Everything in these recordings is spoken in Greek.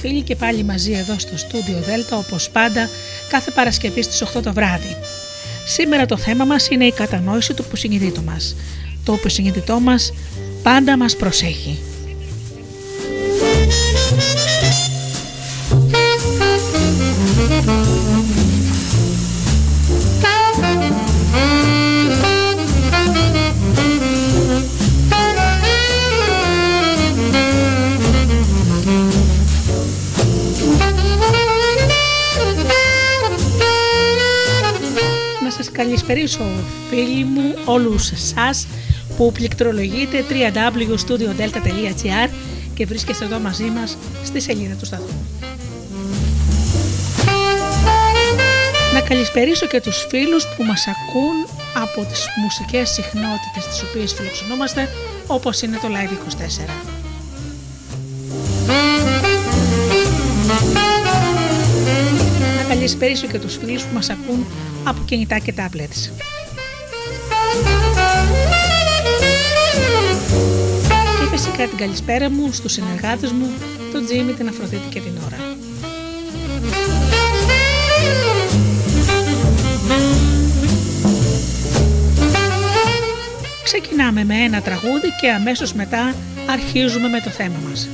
Φίλοι και πάλι μαζί εδώ στο στούντιο Δέλτα όπως πάντα κάθε Παρασκευή στις 8 το βράδυ. Σήμερα το θέμα μας είναι η κατανόηση του υποσυνείδητου μας. Το υποσυνείδητό μας πάντα μας προσέχει. Σας καλησπερίσω φίλοι μου όλους εσάς που πληκτρολογείτε www.studiodelta.gr και βρίσκεστε εδώ μαζί μας στη σελίδα του σταθμού. Να καλησπερίσω και τους φίλους που μας ακούν από τις μουσικές συχνότητες τις οποίες φιλοξενούμαστε όπως είναι το Live 24. Να καλησπερίσω και τους φίλους που μας ακούν από κινητά και tablets. Και φυσικά την καλησπέρα μου στους συνεργάτες μου, τον Τζίμι, την Αφροδίτη και την Ώρα. Ξεκινάμε με ένα τραγούδι και αμέσως μετά αρχίζουμε με το θέμα μας.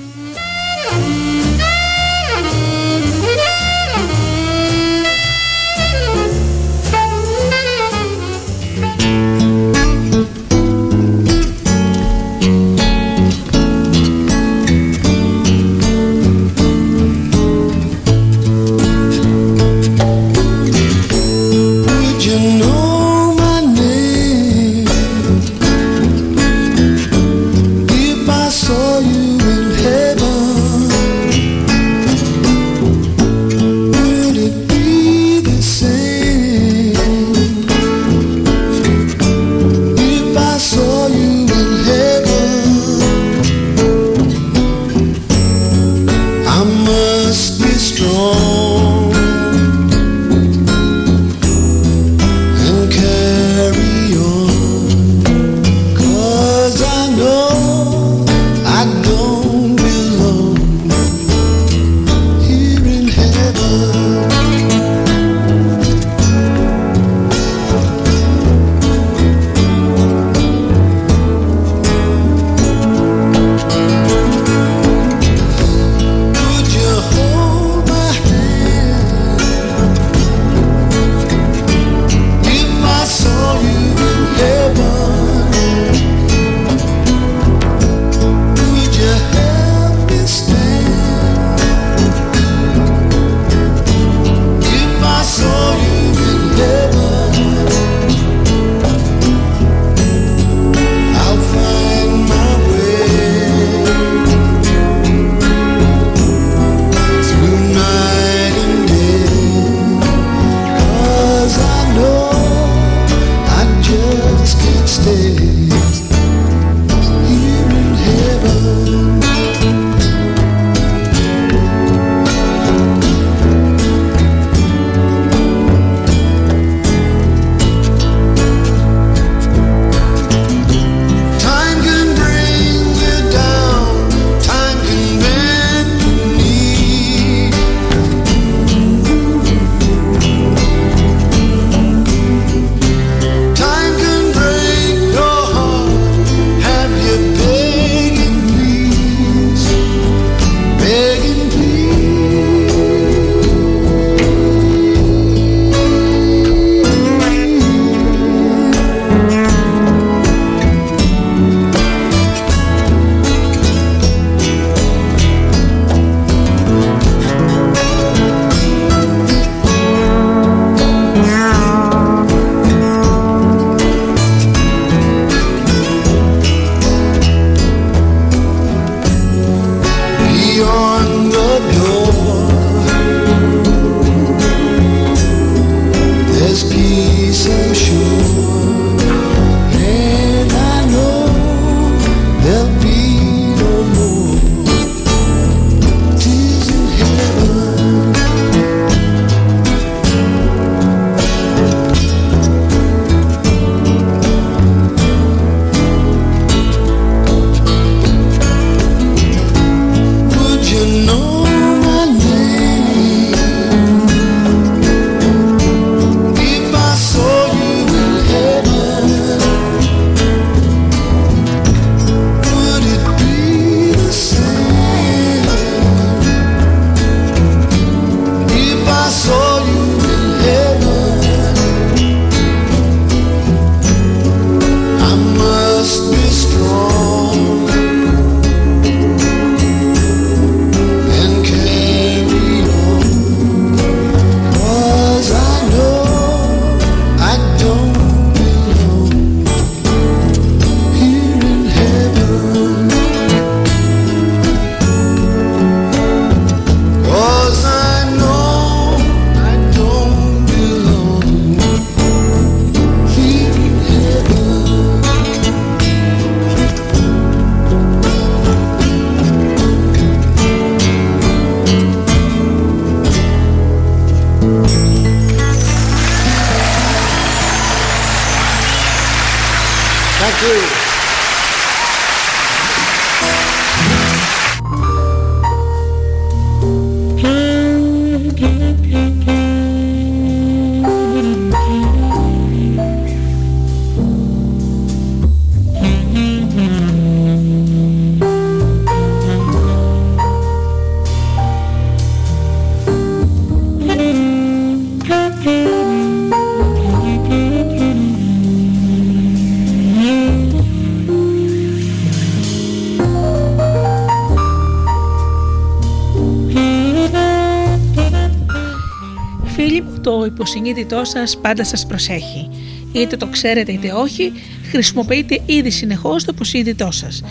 Το υποσυνείδητό σας πάντα σας προσέχει. Είτε το ξέρετε είτε όχι, χρησιμοποιείτε ήδη συνεχώς το υποσυνείδητό σας.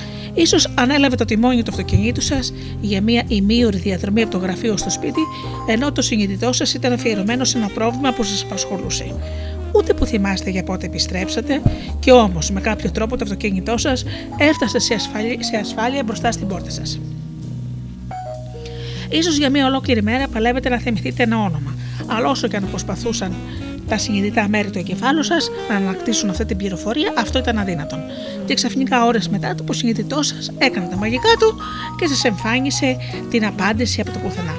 σω ανέλαβε το τιμόνι του αυτοκινήτου σας για μια ημίωρη διαδρομή από το γραφείο στο σπίτι, ενώ το συνειδητό σας ήταν αφιερωμένο σε ένα πρόβλημα που σας απασχολούσε. Ούτε που θυμάστε για πότε επιστρέψατε, και όμως με κάποιο τρόπο το αυτοκίνητό σας έφτασε σε ασφάλεια, σε ασφάλεια μπροστά στην πόρτα σας. Ίσως για μια ολόκληρη μέρα παλεύετε να θυμηθείτε ένα όνομα, αλλά όσο και αν προσπαθούσαν τα συνειδητά μέρη του εγκεφάλου σας να ανακτήσουν αυτή την πληροφορία, αυτό ήταν αδύνατον. Και ξαφνικά ώρες μετά το συνειδητό σας έκανε τα μαγικά του και σας εμφάνισε την απάντηση από το πουθενά.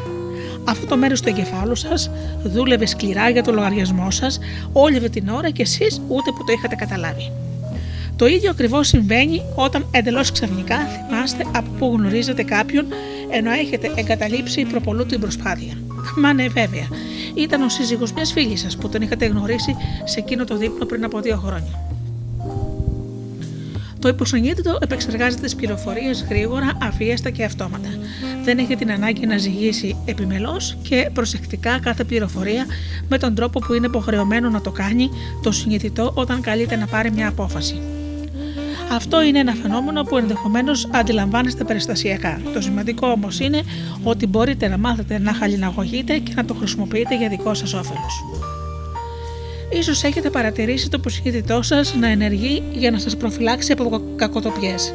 Αυτό το μέρος του εγκεφάλου σας δούλευε σκληρά για το λογαριασμό σας όλη αυτή την ώρα και εσείς ούτε που το είχατε καταλάβει. Το ίδιο ακριβώς συμβαίνει όταν εντελώς ξαφνικά θυμάστε από πού γνωρίζετε κάποιον ενώ έχετε εγκαταλείψει προπολού την προσπάθεια. Μα ναι, βέβαια. Ήταν ο σύζυγος μιας φίλης σας που τον είχατε γνωρίσει σε εκείνο το δείπνο πριν από δύο χρόνια. Το υποσυνείδητο επεξεργάζεται τις πληροφορίες γρήγορα, αφίεστα και αυτόματα. Δεν έχει την ανάγκη να ζυγίσει επιμελώς και προσεκτικά κάθε πληροφορία με τον τρόπο που είναι υποχρεωμένο να το κάνει το συνειδητό όταν καλείται να πάρει μια απόφαση. Αυτό είναι ένα φαινόμενο που ενδεχομένως αντιλαμβάνεστε περιστασιακά. Το σημαντικό όμως είναι ότι μπορείτε να μάθετε να χαλιναγωγείτε και να το χρησιμοποιείτε για δικό σας όφελος. Ίσως έχετε παρατηρήσει το προσχέδιτό σας να ενεργεί για να σας προφυλάξει από κακοτοπιές.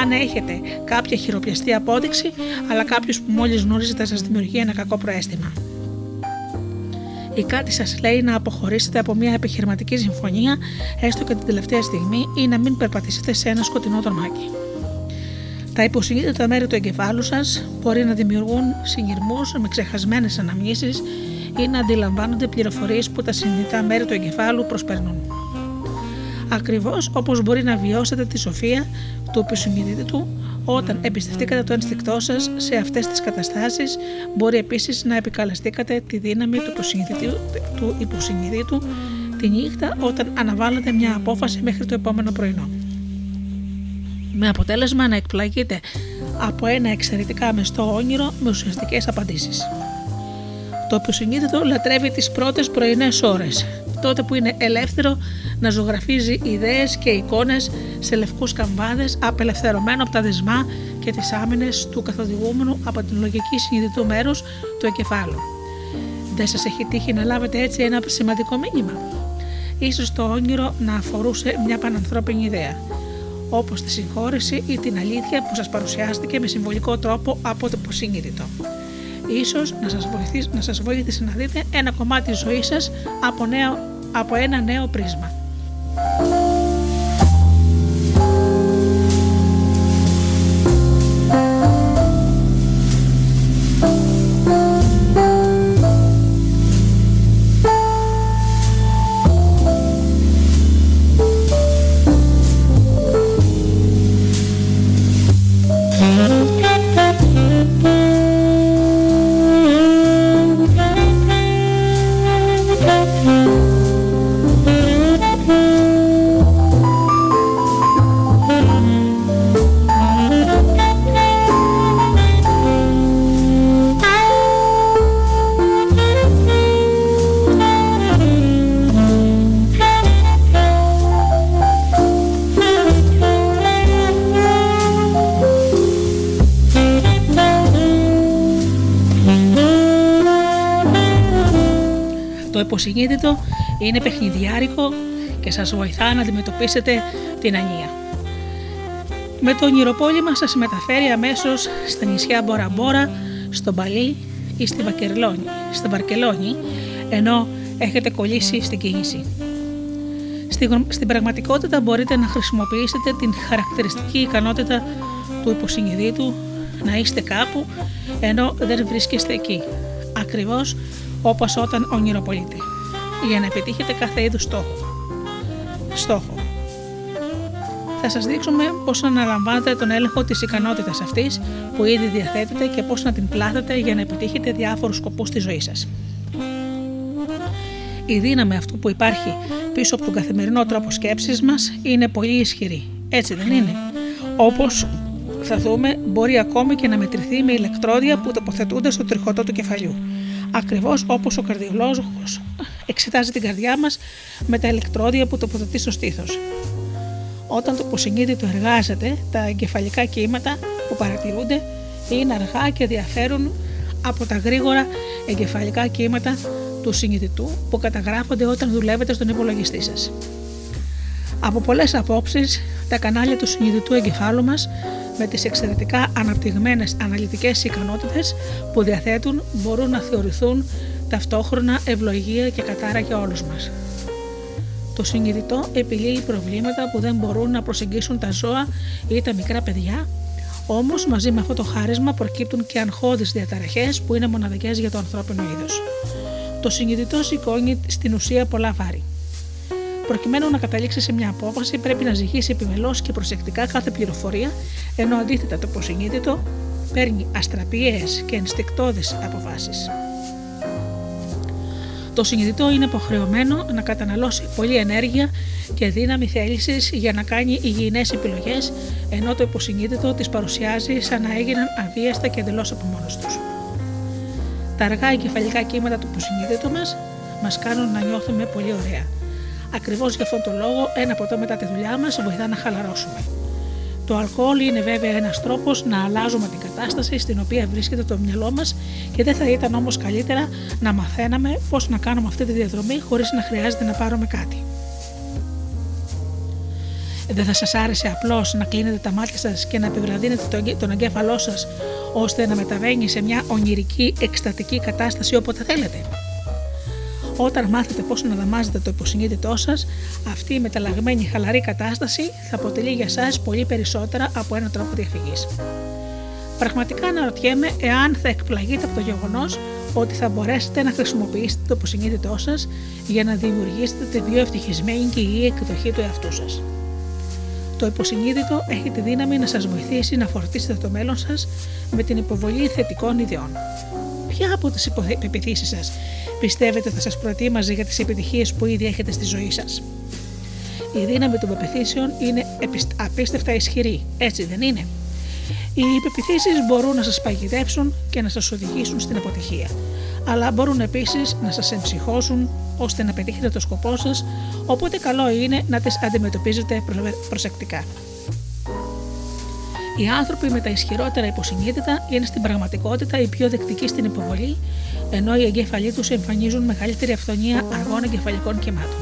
Αν έχετε κάποια χειροπιαστή απόδειξη, αλλά κάποιος που μόλις γνωρίζετε σας δημιουργεί ένα κακό προέστημα ή κάτι σας λέει να αποχωρήσετε από μια επιχειρηματική συμφωνία, έστω και την τελευταία στιγμή, ή να μην περπατήσετε σε ένα σκοτεινό τρομάκι. Τα υποσυνείδητα μέρη του εγκεφάλου σας μπορεί να δημιουργούν συγκυρμούς με ξεχασμένες αναμνήσεις ή να αντιλαμβάνονται πληροφορίες που τα συνειδητά μέρη του εγκεφάλου προσπερνούν. Ακριβώς όπως μπορεί να βιώσετε τη σοφία του υποσυνείδητου όταν εμπιστευτήκατε το ένστικτό σας σε αυτές τις καταστάσεις, μπορεί επίσης να επικαλεστήκατε τη δύναμη του υποσυνείδητου, του υποσυνείδητου τη νύχτα όταν αναβάλλετε μια απόφαση μέχρι το επόμενο πρωινό. Με αποτέλεσμα να εκπλαγείτε από ένα εξαιρετικά μεστό όνειρο με ουσιαστικές απαντήσεις. Το υποσυνείδητο λατρεύει τις πρώτες πρωινές ώρες, τότε που είναι ελεύθερο να ζωγραφίζει ιδέες και εικόνες σε λευκούς καμβάδες απελευθερωμένο από τα δεσμά και τις άμυνες του καθοδηγούμενου από την λογική συνειδητού μέρους του εγκεφάλου. Δεν σας έχει τύχει να λάβετε έτσι ένα σημαντικό μήνυμα; Ίσως το όνειρο να αφορούσε μια πανανθρώπινη ιδέα, όπως τη συγχώρεση ή την αλήθεια που σας παρουσιάστηκε με συμβολικό τρόπο από το υποσυνείδητο. Ίσως να σας, βοηθήσει, να σας βοήθησε να δείτε ένα κομμάτι της ζωής σας από, νέο, από ένα νέο πρίσμα. Υποσυνείδητο είναι παιχνιδιάρικο και σας βοηθά να αντιμετωπίσετε την ανία. Με το ονειροπόλημα σας μεταφέρει αμέσως στα νησιά Μποραμπόρα, στο Μπαλί ή στη Βακερλόνη, στην Βαρκελόνη, ενώ έχετε κολλήσει στην κίνηση. Στην πραγματικότητα μπορείτε να χρησιμοποιήσετε την χαρακτηριστική ικανότητα του υποσυνειδήτου να είστε κάπου ενώ δεν βρίσκεστε εκεί. Ακριβώς όπως όταν ονειροπολείτε, για να επιτύχετε κάθε είδους στόχο. Στόχο. Θα σας δείξουμε πώς να αναλαμβάνετε τον έλεγχο της ικανότητας αυτής που ήδη διαθέτετε και πώς να την πλάθετε για να επιτύχετε διάφορους σκοπούς στη ζωή σας. Η δύναμη αυτού που υπάρχει πίσω από τον καθημερινό τρόπο σκέψης μας είναι πολύ ισχυρή. Έτσι δεν είναι; Όπως θα δούμε μπορεί ακόμη και να μετρηθεί με ηλεκτρόδια που τοποθετούνται στο τριχωτό του κεφαλιού. Ακριβώς όπως ο καρδιολόγος εξετάζει την καρδιά μας με τα ηλεκτρόδια που τοποθετεί στο στήθος. Όταν το υποσυνείδητο εργάζεται, τα εγκεφαλικά κύματα που παρατηρούνται είναι αργά και διαφέρουν από τα γρήγορα εγκεφαλικά κύματα του συνειδητού που καταγράφονται όταν δουλεύετε στον υπολογιστή σας. Από πολλές απόψεις, τα κανάλια του συνειδητού εγκεφάλου μας με τις εξαιρετικά αναπτυγμένες αναλυτικές ικανότητες που διαθέτουν μπορούν να θεωρηθούν ταυτόχρονα ευλογία και κατάρα για όλους μας. Το συνειδητό επιλύει προβλήματα που δεν μπορούν να προσεγγίσουν τα ζώα ή τα μικρά παιδιά, όμως μαζί με αυτό το χάρισμα προκύπτουν και αγχώδεις διαταραχές που είναι μοναδικές για το ανθρώπινο είδος. Το συνειδητό σηκώνει στην ουσία πολλά βάρη. Προκειμένου να καταλήξει σε μια απόφαση, πρέπει να ζυγίσει επιμελώς και προσεκτικά κάθε πληροφορία, ενώ αντίθετα το υποσυνείδητο παίρνει αστραπιαίες και ενστικτόδε αποφάσεις. Το συνειδητό είναι υποχρεωμένο να καταναλώσει πολλή ενέργεια και δύναμη θέλησης για να κάνει υγιεινές επιλογές, ενώ το υποσυνείδητο τις παρουσιάζει σαν να έγιναν αβίαστα και εντελώς από μόνος τους. Τα αργά εγκεφαλικά κύματα του υποσυνείδητου μας μας κάνουν να νιώθουμε πολύ ωραία. Ακριβώς για αυτόν τον λόγο, ένα ποτό μετά τη δουλειά μας βοηθά να χαλαρώσουμε. Το αλκοόλ είναι βέβαια ένας τρόπος να αλλάζουμε την κατάσταση στην οποία βρίσκεται το μυαλό μας και δεν θα ήταν όμως καλύτερα να μαθαίναμε πώς να κάνουμε αυτή τη διαδρομή χωρίς να χρειάζεται να πάρουμε κάτι. Δεν θα σας άρεσε απλώς να κλείνετε τα μάτια σας και να επιβραδύνετε τον εγκέφαλό σας ώστε να μεταβαίνει σε μια ονειρική εκστατική κατάσταση όποτε θέλετε; Όταν μάθετε πώς να δαμάζετε το υποσυνείδητό σας, αυτή η μεταλλαγμένη χαλαρή κατάσταση θα αποτελεί για εσά πολύ περισσότερα από ένα τρόπο διαφυγής. Πραγματικά αναρωτιέμαι εάν θα εκπλαγείτε από το γεγονός ότι θα μπορέσετε να χρησιμοποιήσετε το υποσυνείδητό σας για να δημιουργήσετε τη πιο ευτυχισμένη και υγιή εκδοχή του εαυτού σας. Το υποσυνείδητο έχει τη δύναμη να σας βοηθήσει να φορτίσετε το μέλλον σας με την υποβολή θετικών ιδεών. Ποια από τις υποπεπιθήσει σας πιστεύετε θα σας προετοίμαζε για τις επιτυχίες που ήδη έχετε στη ζωή σας; Η δύναμη των πεπιθήσεων είναι απίστευτα ισχυρή, έτσι δεν είναι; Οι υπεπιθήσεις μπορούν να σας παγιδεύσουν και να σας οδηγήσουν στην αποτυχία, αλλά μπορούν επίσης να σας εμψυχώσουν ώστε να πετύχετε το σκοπό σας, οπότε καλό είναι να τις αντιμετωπίζετε προσεκτικά. Οι άνθρωποι με τα ισχυρότερα υποσυνείδητα είναι στην πραγματικότητα οι πιο δεκτικοί στην υποβολή, ενώ οι εγκέφαλοι τους εμφανίζουν μεγαλύτερη αυθονία αργών εγκεφαλικών κυμάτων.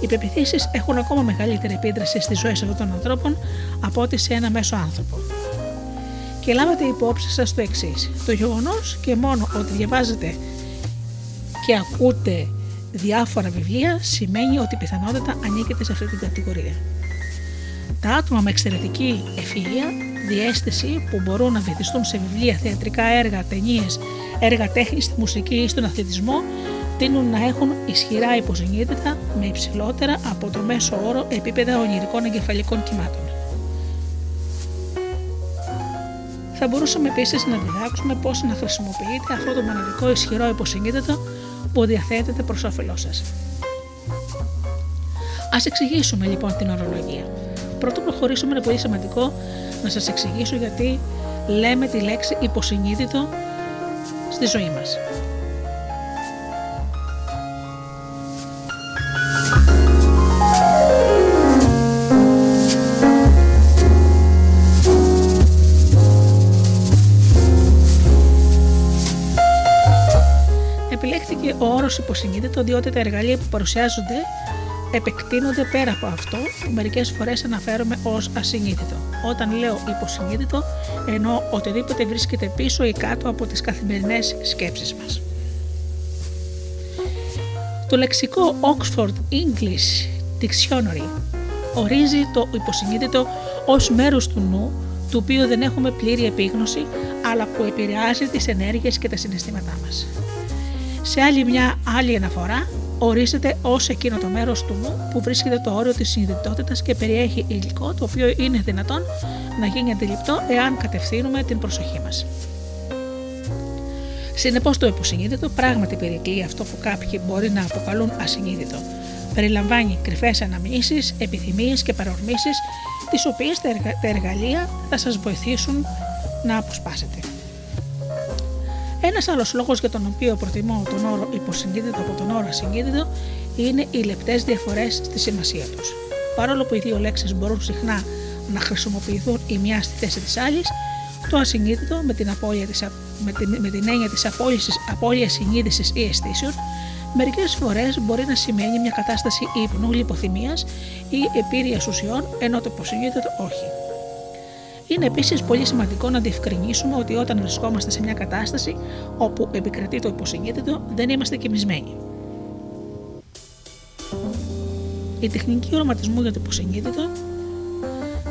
Οι πεπιθήσεις έχουν ακόμα μεγαλύτερη επίδραση στις ζωές αυτών των ανθρώπων από ότι σε ένα μέσο άνθρωπο. Και λάβατε υπόψη σας το εξής: Το γεγονός και μόνο ότι διαβάζετε και ακούτε διάφορα βιβλία σημαίνει ότι πιθανότατα ανήκετε σε αυτή την κατηγορία. Τα άτομα με εξαιρετική ευφυΐα, διέστηση που μπορούν να βυθιστούν σε βιβλία, θεατρικά έργα, ταινίες, έργα τέχνης, στη μουσική ή στον αθλητισμό, τείνουν να έχουν ισχυρά υποσυνείδητα με υψηλότερα από το μέσο όρο επίπεδα ονειρικών εγκεφαλικών κυμάτων. Θα μπορούσαμε επίσης να διδάξουμε πώς να χρησιμοποιείτε αυτό το μοναδικό ισχυρό υποσυνείδητο που διαθέτεται προς όφελός σας. Α εξηγήσουμε λοιπόν την ορολογία. Πρώτο προχωρήσουμε είναι πολύ σημαντικό να σας εξηγήσω γιατί λέμε τη λέξη υποσυνείδητο στη ζωή μας. Επιλέχθηκε ο όρος υποσυνείδητο διότι τα εργαλεία που παρουσιάζονται επεκτείνονται πέρα από αυτό που μερικές φορές αναφέρομαι ως ασυνείδητο. Όταν λέω υποσυνείδητο εννοώ οτιδήποτε βρίσκεται πίσω ή κάτω από τις καθημερινές σκέψεις μας. Το λεξικό Oxford English Dictionary ορίζει το υποσυνείδητο ως μέρος του νου του οποίου δεν έχουμε πλήρη επίγνωση αλλά που επηρεάζει τις ενέργειες και τα συναισθήματά μας. Σε άλλη μια άλλη αναφορά ορίζεται ως εκείνο το μέρος του νου που βρίσκεται το όριο της συνειδητότητας και περιέχει υλικό το οποίο είναι δυνατόν να γίνει αντιληπτό εάν κατευθύνουμε την προσοχή μας. Συνεπώς, το υποσυνείδητο πράγματι περικλεί αυτό που κάποιοι μπορεί να αποκαλούν ασυνείδητο. Περιλαμβάνει κρυφές αναμνήσεις, επιθυμίες και παρορμήσεις, τις οποίες τα εργαλεία θα σας βοηθήσουν να αποσπάσετε. Ένας άλλος λόγος για τον οποίο προτιμώ τον όρο υποσυγκίνητο από τον όρο ασυγκίνητο είναι οι λεπτές διαφορές στη σημασία τους. Παρόλο που οι δύο λέξεις μπορούν συχνά να χρησιμοποιηθούν η μια στη θέση της άλλης, το ασυνείδητο με την, της, με την, με την έννοια της απώλειας συνείδηση ή αισθήσεων μερικές φορές μπορεί να σημαίνει μια κατάσταση ύπνου, λιποθυμίας ή επίρρειας ουσιών, ενώ το υποσυνείδητο όχι. Είναι επίσης πολύ σημαντικό να διευκρινίσουμε ότι όταν βρισκόμαστε σε μια κατάσταση όπου επικρατεί το υποσυνείδητο, δεν είμαστε κοιμισμένοι. Η τεχνική οραματισμού για το υποσυνείδητο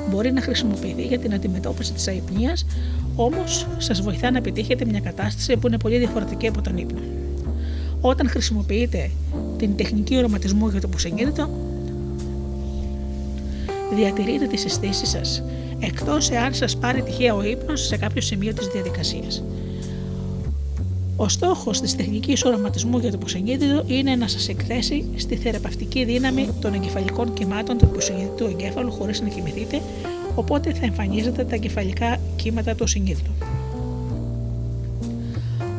μπορεί να χρησιμοποιηθεί για την αντιμετώπιση της αϊπνίας, όμως σας βοηθά να επιτύχετε μια κατάσταση που είναι πολύ διαφορετική από τον ύπνο. Όταν χρησιμοποιείτε την τεχνική οραματισμού για το υποσυνείδητο, διατηρείτε τις αισθήσεις σας, εκτός εάν σας πάρει τυχαία ο ύπνος σε κάποιο σημείο της διαδικασίας. Ο στόχος της τεχνικής οραματισμού για το υποσυνείδητο είναι να σας εκθέσει στη θεραπευτική δύναμη των εγκεφαλικών κυμάτων του υποσυνείδητου εγκέφαλου χωρίς να κοιμηθείτε, οπότε θα εμφανίζετε τα εγκεφαλικά κύματα του συνείδητου.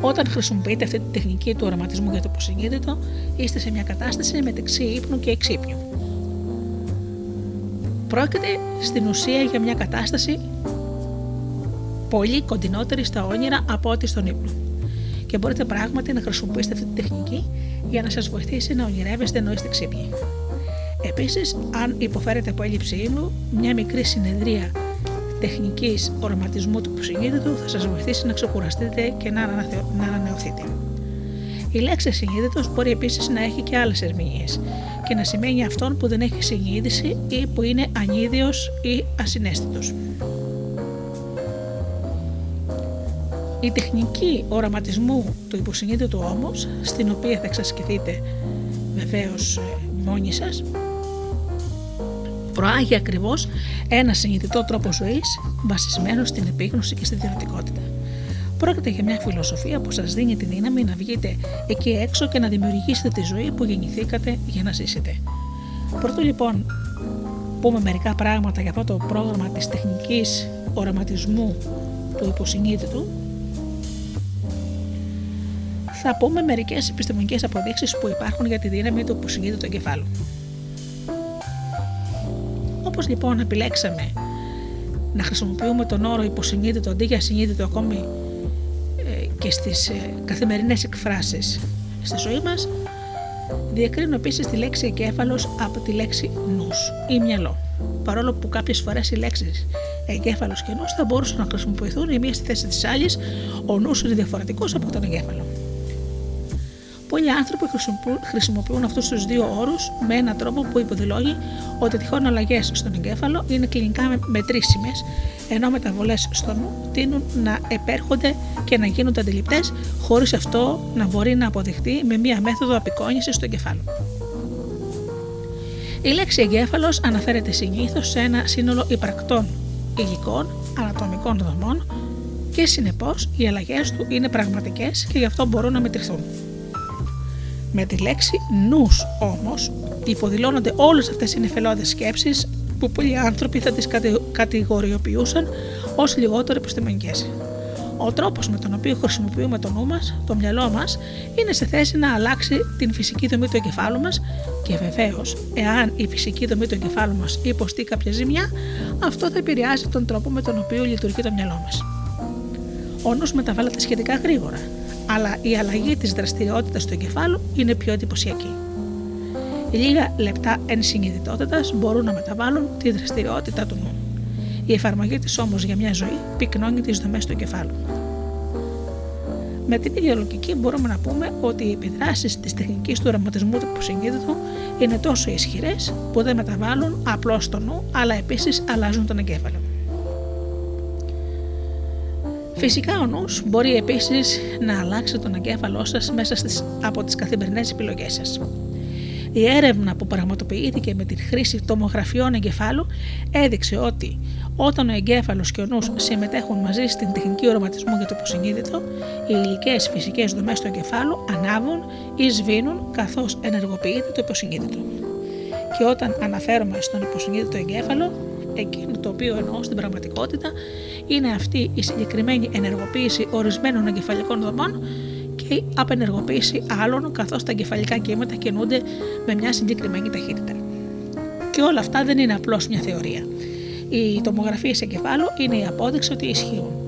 Όταν χρησιμοποιείτε αυτή τη τεχνική του οραματισμού για το υποσυνείδητο, είστε σε μια κατάσταση μεταξύ ύπνου και εξύπνου. Πρόκειται στην ουσία για μια κατάσταση πολύ κοντινότερη στα όνειρα από ό,τι στον ύπνο και μπορείτε πράγματι να χρησιμοποιήσετε αυτή τη τεχνική για να σας βοηθήσει να ονειρεύεστε ενώ είστε ξύπνοι. Επίσης, αν υποφέρετε από έλλειψη ύμνου, μια μικρή συνεδρία τεχνικής οραματισμού του υποσυνείδητου θα σας βοηθήσει να ξεκουραστείτε και να, να ανανεωθείτε. Η λέξη συνείδητος μπορεί επίσης να έχει και άλλες ερμηνείες και να σημαίνει αυτόν που δεν έχει συνείδηση ή που είναι ανίδιος ή ασυναίσθητος. Η τεχνική οραματισμού του υποσυνείδητου όμως, στην οποία θα εξασκηθείτε βεβαίως ε, μόνοι σας, προάγει ακριβώς ένα συνειδητό τρόπο ζωής βασισμένο στην επίγνωση και στην δυνατικότητα. Πρόκειται για μια φιλοσοφία που σας δίνει τη δύναμη να βγείτε εκεί έξω και να δημιουργήσετε τη ζωή που γεννηθήκατε για να ζήσετε. Πρωτού λοιπόν πούμε μερικά πράγματα για αυτό το πρόγραμμα της τεχνικής οραματισμού του υποσυνείδητου, θα πούμε μερικές επιστημονικές αποδείξεις που υπάρχουν για τη δύναμη του υποσυνείδητου εγκεφάλου. Όπως λοιπόν επιλέξαμε να χρησιμοποιούμε τον όρο υποσυνείδητο αντί για συνείδητο ακόμη ε, και στις ε, καθημερινές εκφράσεις στη ζωή μας, διακρίνω επίσης τη λέξη εγκέφαλος από τη λέξη νους ή μυαλό. Παρόλο που κάποιες φορές οι λέξεις εγκέφαλος και νους θα μπορούσαν να χρησιμοποιηθούν η μία στη θέση της άλλης, ο νους είναι διαφορετικός από τον εγκέφαλο. Πολλοί άνθρωποι χρησιμοποιούν αυτούς τους δύο όρους με έναν τρόπο που υποδηλώνει ότι τυχόν αλλαγές στον εγκέφαλο είναι κλινικά μετρήσιμες, ενώ μεταβολές στο νου τείνουν να επέρχονται και να γίνονται αντιληπτές, χωρίς αυτό να μπορεί να αποδειχτεί με μία μέθοδο απεικόνησης του εγκεφάλου. Η λέξη εγκέφαλος αναφέρεται συνήθως σε ένα σύνολο υπαρκτών υλικών, ανατομικών δομών και συνεπώς οι αλλαγές του είναι πραγματικές και γι' αυτό μπορούν να μετρηθούν. Με τη λέξη νους όμως υποδηλώνονται όλες αυτές οι νεφελώδες σκέψεις που πολλοί άνθρωποι θα τις κατηγοριοποιούσαν ως λιγότερο επιστημονικές. Ο τρόπος με τον οποίο χρησιμοποιούμε το νου μας, το μυαλό μας, είναι σε θέση να αλλάξει την φυσική δομή του εγκεφάλου μας και βεβαίως, εάν η φυσική δομή του εγκεφάλου μας υποστεί κάποια ζημιά, αυτό θα επηρεάζει τον τρόπο με τον οποίο λειτουργεί το μυαλό μας. Ο νους μεταβάλλεται σχετικά γρήγορα, αλλά η αλλαγή της δραστηριότητας του εγκεφάλου είναι πιο εντυπωσιακή. Λίγα λεπτά ενσυνειδητότητας μπορούν να μεταβάλουν τη δραστηριότητα του νου. Η εφαρμογή της όμως για μια ζωή πυκνώνει τις δομές του εγκεφάλου. Με την ίδια λογική μπορούμε να πούμε ότι οι επιδράσεις της τεχνικής του οραματισμού του υποσυνείδητου είναι τόσο ισχυρές που δεν μεταβάλλουν απλώς το νου αλλά επίσης αλλάζουν τον εγκέφαλο. Φυσικά ο νους μπορεί επίσης να αλλάξει τον εγκέφαλό σας μέσα στις, από τις καθημερινές επιλογές σας. Η έρευνα που πραγματοποιήθηκε με τη χρήση τομογραφιών εγκεφάλου έδειξε ότι όταν ο εγκέφαλος και ο νους συμμετέχουν μαζί στην τεχνική οραματισμού για το υποσυνείδητο, οι υλικές φυσικές δομές του εγκεφάλου ανάβουν ή σβήνουν καθώς ενεργοποιείται το υποσυνείδητο. Και όταν αναφέρομαι στον υποσυνείδητο εγκέφαλο, Εκείνο το οποίο εννοώ στην πραγματικότητα είναι αυτή η συγκεκριμένη ενεργοποίηση ορισμένων εγκεφαλικών δομών και η απενεργοποίηση άλλων, καθώς τα εγκεφαλικά κύματα κινούνται με μια συγκεκριμένη ταχύτητα. Και όλα αυτά δεν είναι απλώς μια θεωρία. Οι τομογραφίε εγκεφάλου είναι η απόδειξη ότι ισχύουν.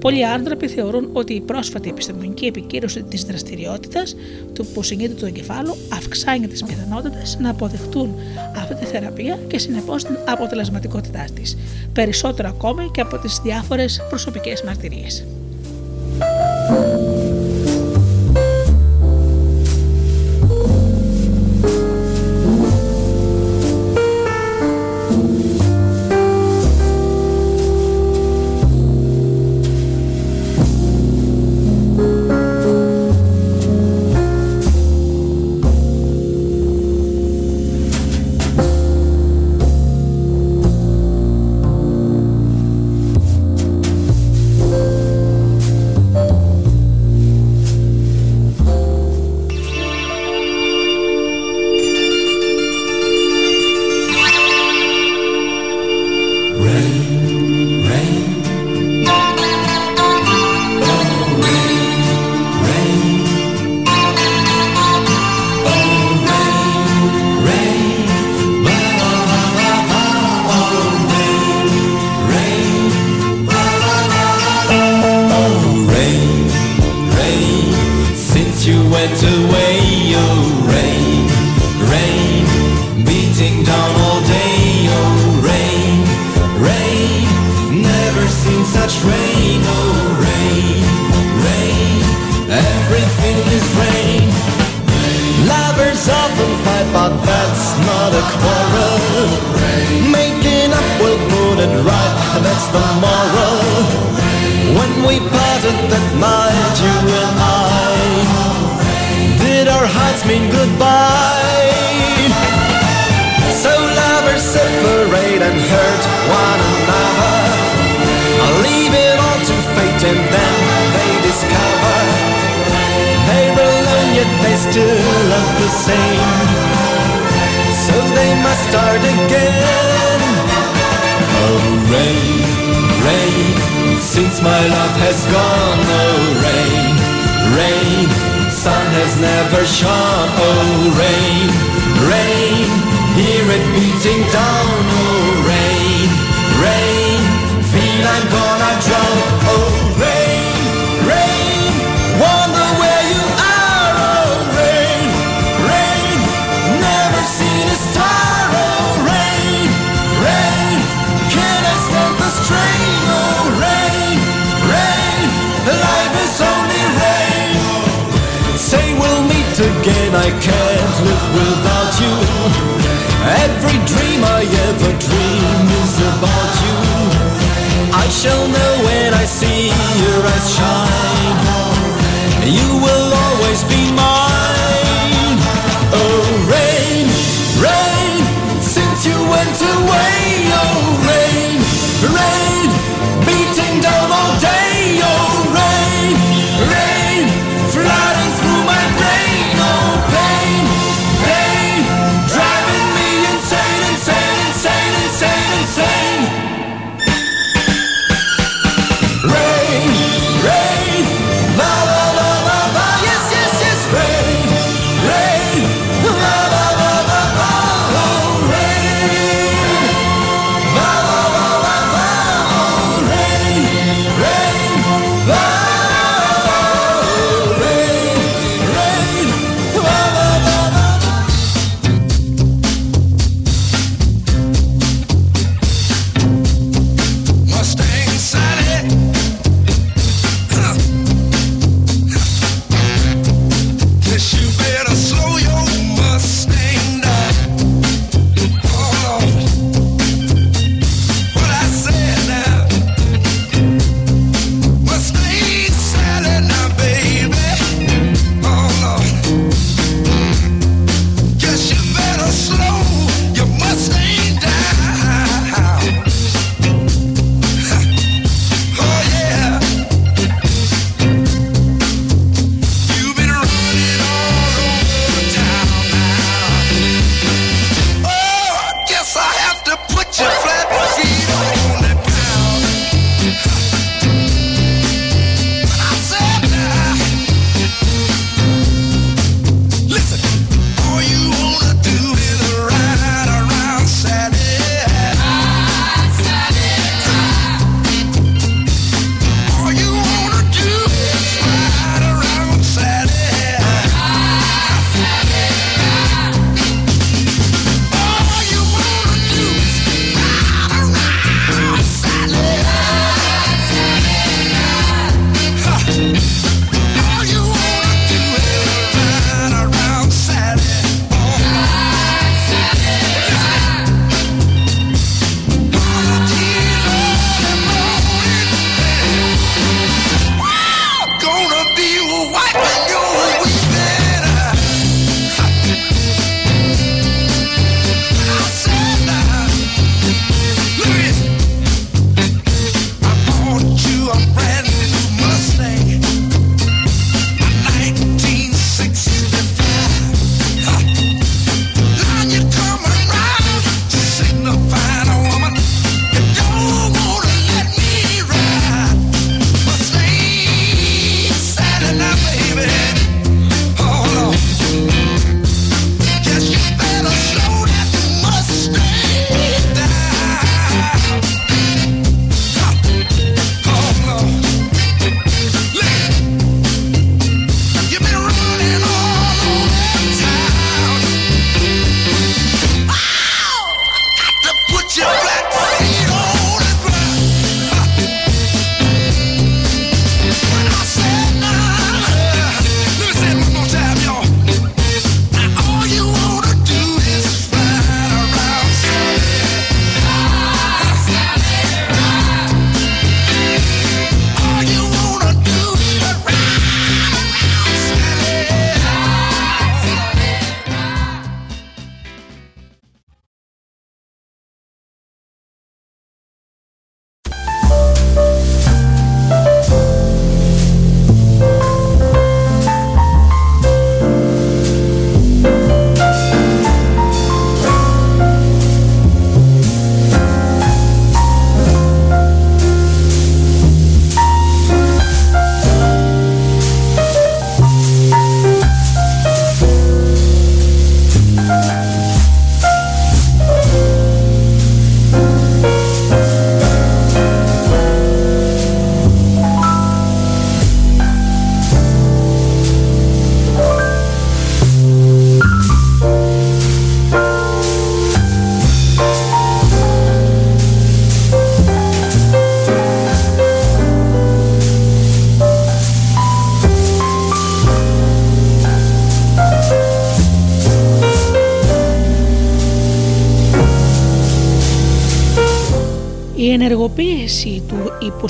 Πολλοί άνθρωποι θεωρούν ότι η πρόσφατη επιστημονική επικύρωση της δραστηριότητας του υποσυνείδητου εγκεφάλου αυξάνει τις πιθανότητες να αποδεχτούν αυτή τη θεραπεία και συνεπώς την αποτελεσματικότητά της, περισσότερο ακόμη και από τις διάφορες προσωπικές μαρτυρίες.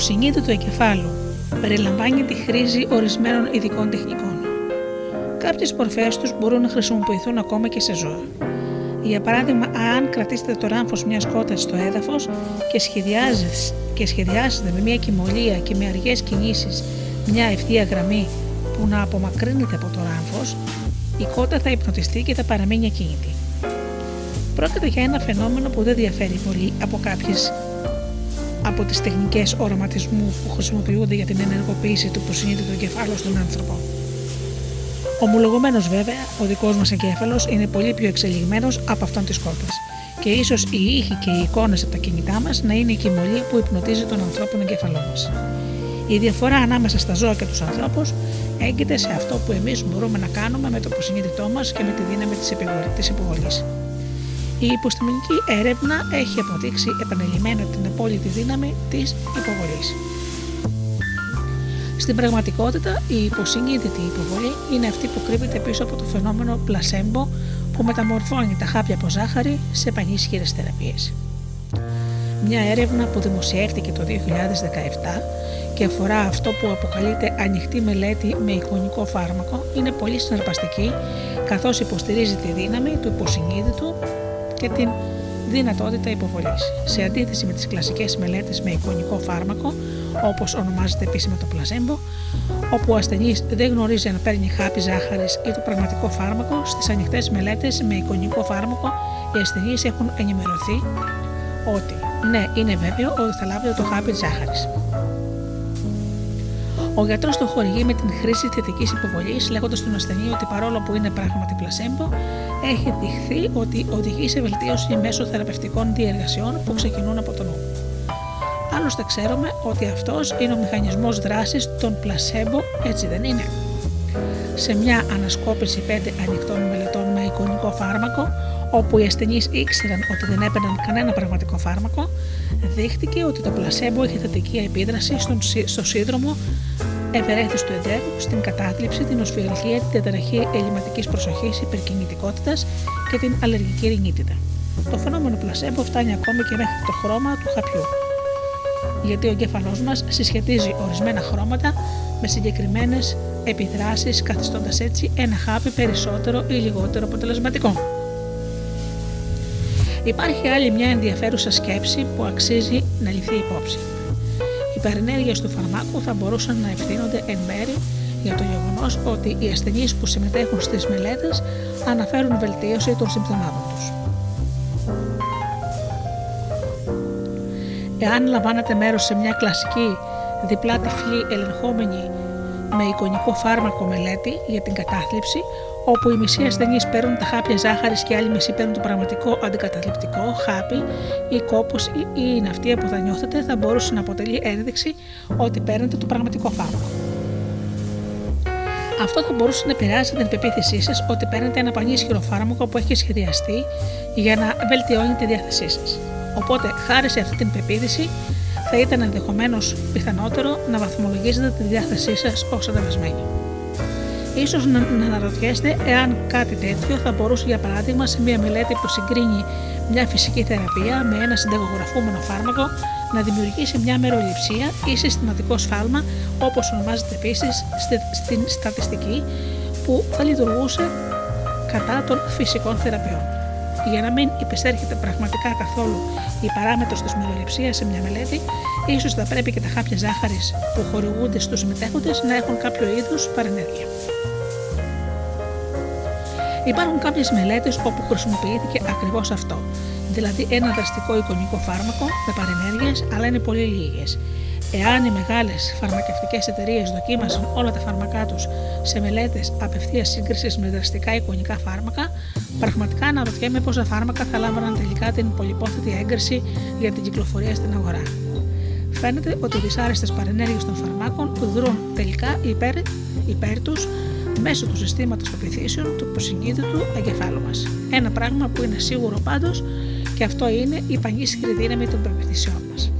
Του υποσυνείδητου εγκεφάλου περιλαμβάνει τη χρήση ορισμένων ειδικών τεχνικών. Κάποιες μορφέ τους μπορούν να χρησιμοποιηθούν ακόμα και σε ζώα. Για παράδειγμα, αν κρατήσετε το ράμφος μιας κότας στο έδαφος και σχεδιάζετε, και σχεδιάζετε με μια κοιμωλία και με αργές κινήσεις μια ευθεία γραμμή που να απομακρύνεται από το ράμφος, η κότα θα υπνοτιστεί και θα παραμείνει ακίνητη. Πρόκειται για ένα φαινόμενο που δεν διαφέρει πολύ από κάποιες από τις τεχνικές οραματισμούς που χρησιμοποιούνται για την ενεργοποίηση του υποσυνείδητου εγκεφάλου στον άνθρωπο. Ομολογουμένως βέβαια, ο δικός μας εγκέφαλος είναι πολύ πιο εξελιγμένος από αυτόν της κόρτα. Και ίσως οι ήχοι και οι εικόνες από τα κινητά μας να είναι η κοιμωλή που υπνοτίζει τον ανθρώπινο εγκέφαλό μας. Η διαφορά ανάμεσα στα ζώα και τους ανθρώπους έγκυται σε αυτό που εμείς μπορούμε να κάνουμε με το υποσυνείδητό μας και με τη δύναμη της υποβολής. Η υποστημονική έρευνα έχει αποδείξει επανελειμμένα την απόλυτη δύναμη της υποβολής. Στην πραγματικότητα, η υποσυνείδητη υποβολή είναι αυτή που κρύβεται πίσω από το φαινόμενο πλασέμπο που μεταμορφώνει τα χάπια από ζάχαρη σε πανίσχυρες θεραπείες. Μια έρευνα που δημοσιεύτηκε το 2017 και αφορά αυτό που αποκαλείται ανοιχτή μελέτη με εικονικό φάρμακο είναι πολύ συναρπαστική καθώς υποστηρίζει τη δύναμη του υποσυνείδητου και την δυνατότητα υποβολής. Σε αντίθεση με τις κλασικές μελέτες με εικονικό φάρμακο, όπως ονομάζεται επίσημα το πλαζέμπο, όπου ο ασθενής δεν γνωρίζει αν παίρνει χάπι ζάχαρης ή το πραγματικό φάρμακο, στις ανοιχτές μελέτες με εικονικό φάρμακο οι ασθενείς έχουν ενημερωθεί ότι ναι, είναι βέβαιο ότι θα λάβει το χάπι ζάχαρης. Ο γιατρός το χορηγεί με την χρήση θετικής υποβολής, λέγοντας στον ασθενή ότι παρόλο που είναι πράγματι πλασέμπο, έχει δειχθεί ότι οδηγεί σε βελτίωση μέσω θεραπευτικών διεργασιών που ξεκινούν από το νου. Άλλωστε, ξέρουμε ότι αυτός είναι ο μηχανισμός δράσης των πλασέμπο, έτσι δεν είναι; Σε μια ανασκόπηση πέντε ανοιχτών μελετών με εικονικό φάρμακο, όπου οι ασθενείς ήξεραν ότι δεν έπαιρναν κανένα πραγματικό φάρμακο, δείχτηκε ότι το πλασέμπο έχει θετική επίδραση στον, στο σύνδρομο ευερέθηση του εδρεύου, στην κατάθλιψη, την οσφιαλγία, την διαταραχή ελληματικής προσοχής, υπερκινητικότητας και την αλλεργική ρινίτιδα. Το φαινόμενο πλασέμπο φτάνει ακόμη και μέχρι το χρώμα του χαπιού. Γιατί ο εγκέφαλός μας συσχετίζει ορισμένα χρώματα με συγκεκριμένες επιδράσεις, καθιστώντας έτσι ένα χάπι περισσότερο ή λιγότερο αποτελεσματικό. Υπάρχει άλλη μια ενδιαφέρουσα σκέψη που αξίζει να ληφθεί υπόψη. Οι παρενέργειες του φαρμάκου θα μπορούσαν να ευθύνονται εν μέρη για το γεγονός ότι οι ασθενείς που συμμετέχουν στις μελέτες αναφέρουν βελτίωση των συμπτωμάτων τους. Εάν λαμβάνετε μέρος σε μια κλασική διπλά τυφλή ελεγχόμενη με εικονικό φάρμακο μελέτη για την κατάθλιψη, όπου οι μισοί ασθενείς παίρνουν τα χάπια ζάχαρης και άλλοι μισοί παίρνουν το πραγματικό αντικαταθλιπτικό χάπι ή κόπος ή η ναυτία που θα νιώθετε, θα μπορούσε να αποτελεί ένδειξη ότι παίρνετε το πραγματικό φάρμακο. Αυτό θα μπορούσε να επηρεάσει την πεποίθησή σας ότι παίρνετε ένα πανίσχυρο φάρμακο που έχει σχεδιαστεί για να βελτιώνει τη διάθεσή σας. Οπότε, χάρη σε αυτή την πεποίθηση, θα ήταν ενδεχομένως πιθανότερο να βαθμολογίζετε τη διάθεσή σας ως ανεβασμένη. Ίσως να, να αναρωτιέστε εάν κάτι τέτοιο θα μπορούσε για παράδειγμα σε μια μελέτη που συγκρίνει μια φυσική θεραπεία με ένα συνταγογραφούμενο φάρμακο να δημιουργήσει μια μεροληψία ή συστηματικό σφάλμα όπως ονομάζεται επίσης στην στατιστική που θα λειτουργούσε κατά των φυσικών θεραπείων. Για να μην υπησέρχεται πραγματικά καθόλου η παράμετρος της μεροληψίας σε μια μελέτη, ίσως θα πρέπει και τα χάπια ζάχαρης που χορηγούνται στους συμμετέχοντες να έχουν κάποιο είδους παρενέργεια. Υπάρχουν κάποιες μελέτες όπου χρησιμοποιήθηκε ακριβώς αυτό, δηλαδή ένα δραστικό εικονικό φάρμακο με παρενέργειες, αλλά είναι πολύ λίγες. Εάν οι μεγάλες φαρμακευτικές εταιρείες δοκίμασαν όλα τα φάρμακά τους σε μελέτες απευθείας σύγκρισης με δραστικά εικονικά φάρμακα, πραγματικά αναρωτιέμαι πόσα φάρμακα θα λάμβαναν τελικά την πολυπόθετη έγκριση για την κυκλοφορία στην αγορά. Φαίνεται ότι οι δυσάρεστες παρενέργειες των φαρμάκων δρούν τελικά υπέρ, υπέρ τους μέσω του συστήματος πεπιθήσεων του υποσυνείδητου εγκεφάλου μας. Ένα πράγμα που είναι σίγουρο πάντως και αυτό είναι η πανίσχυρη δύναμη των πεπιθήσεών μας.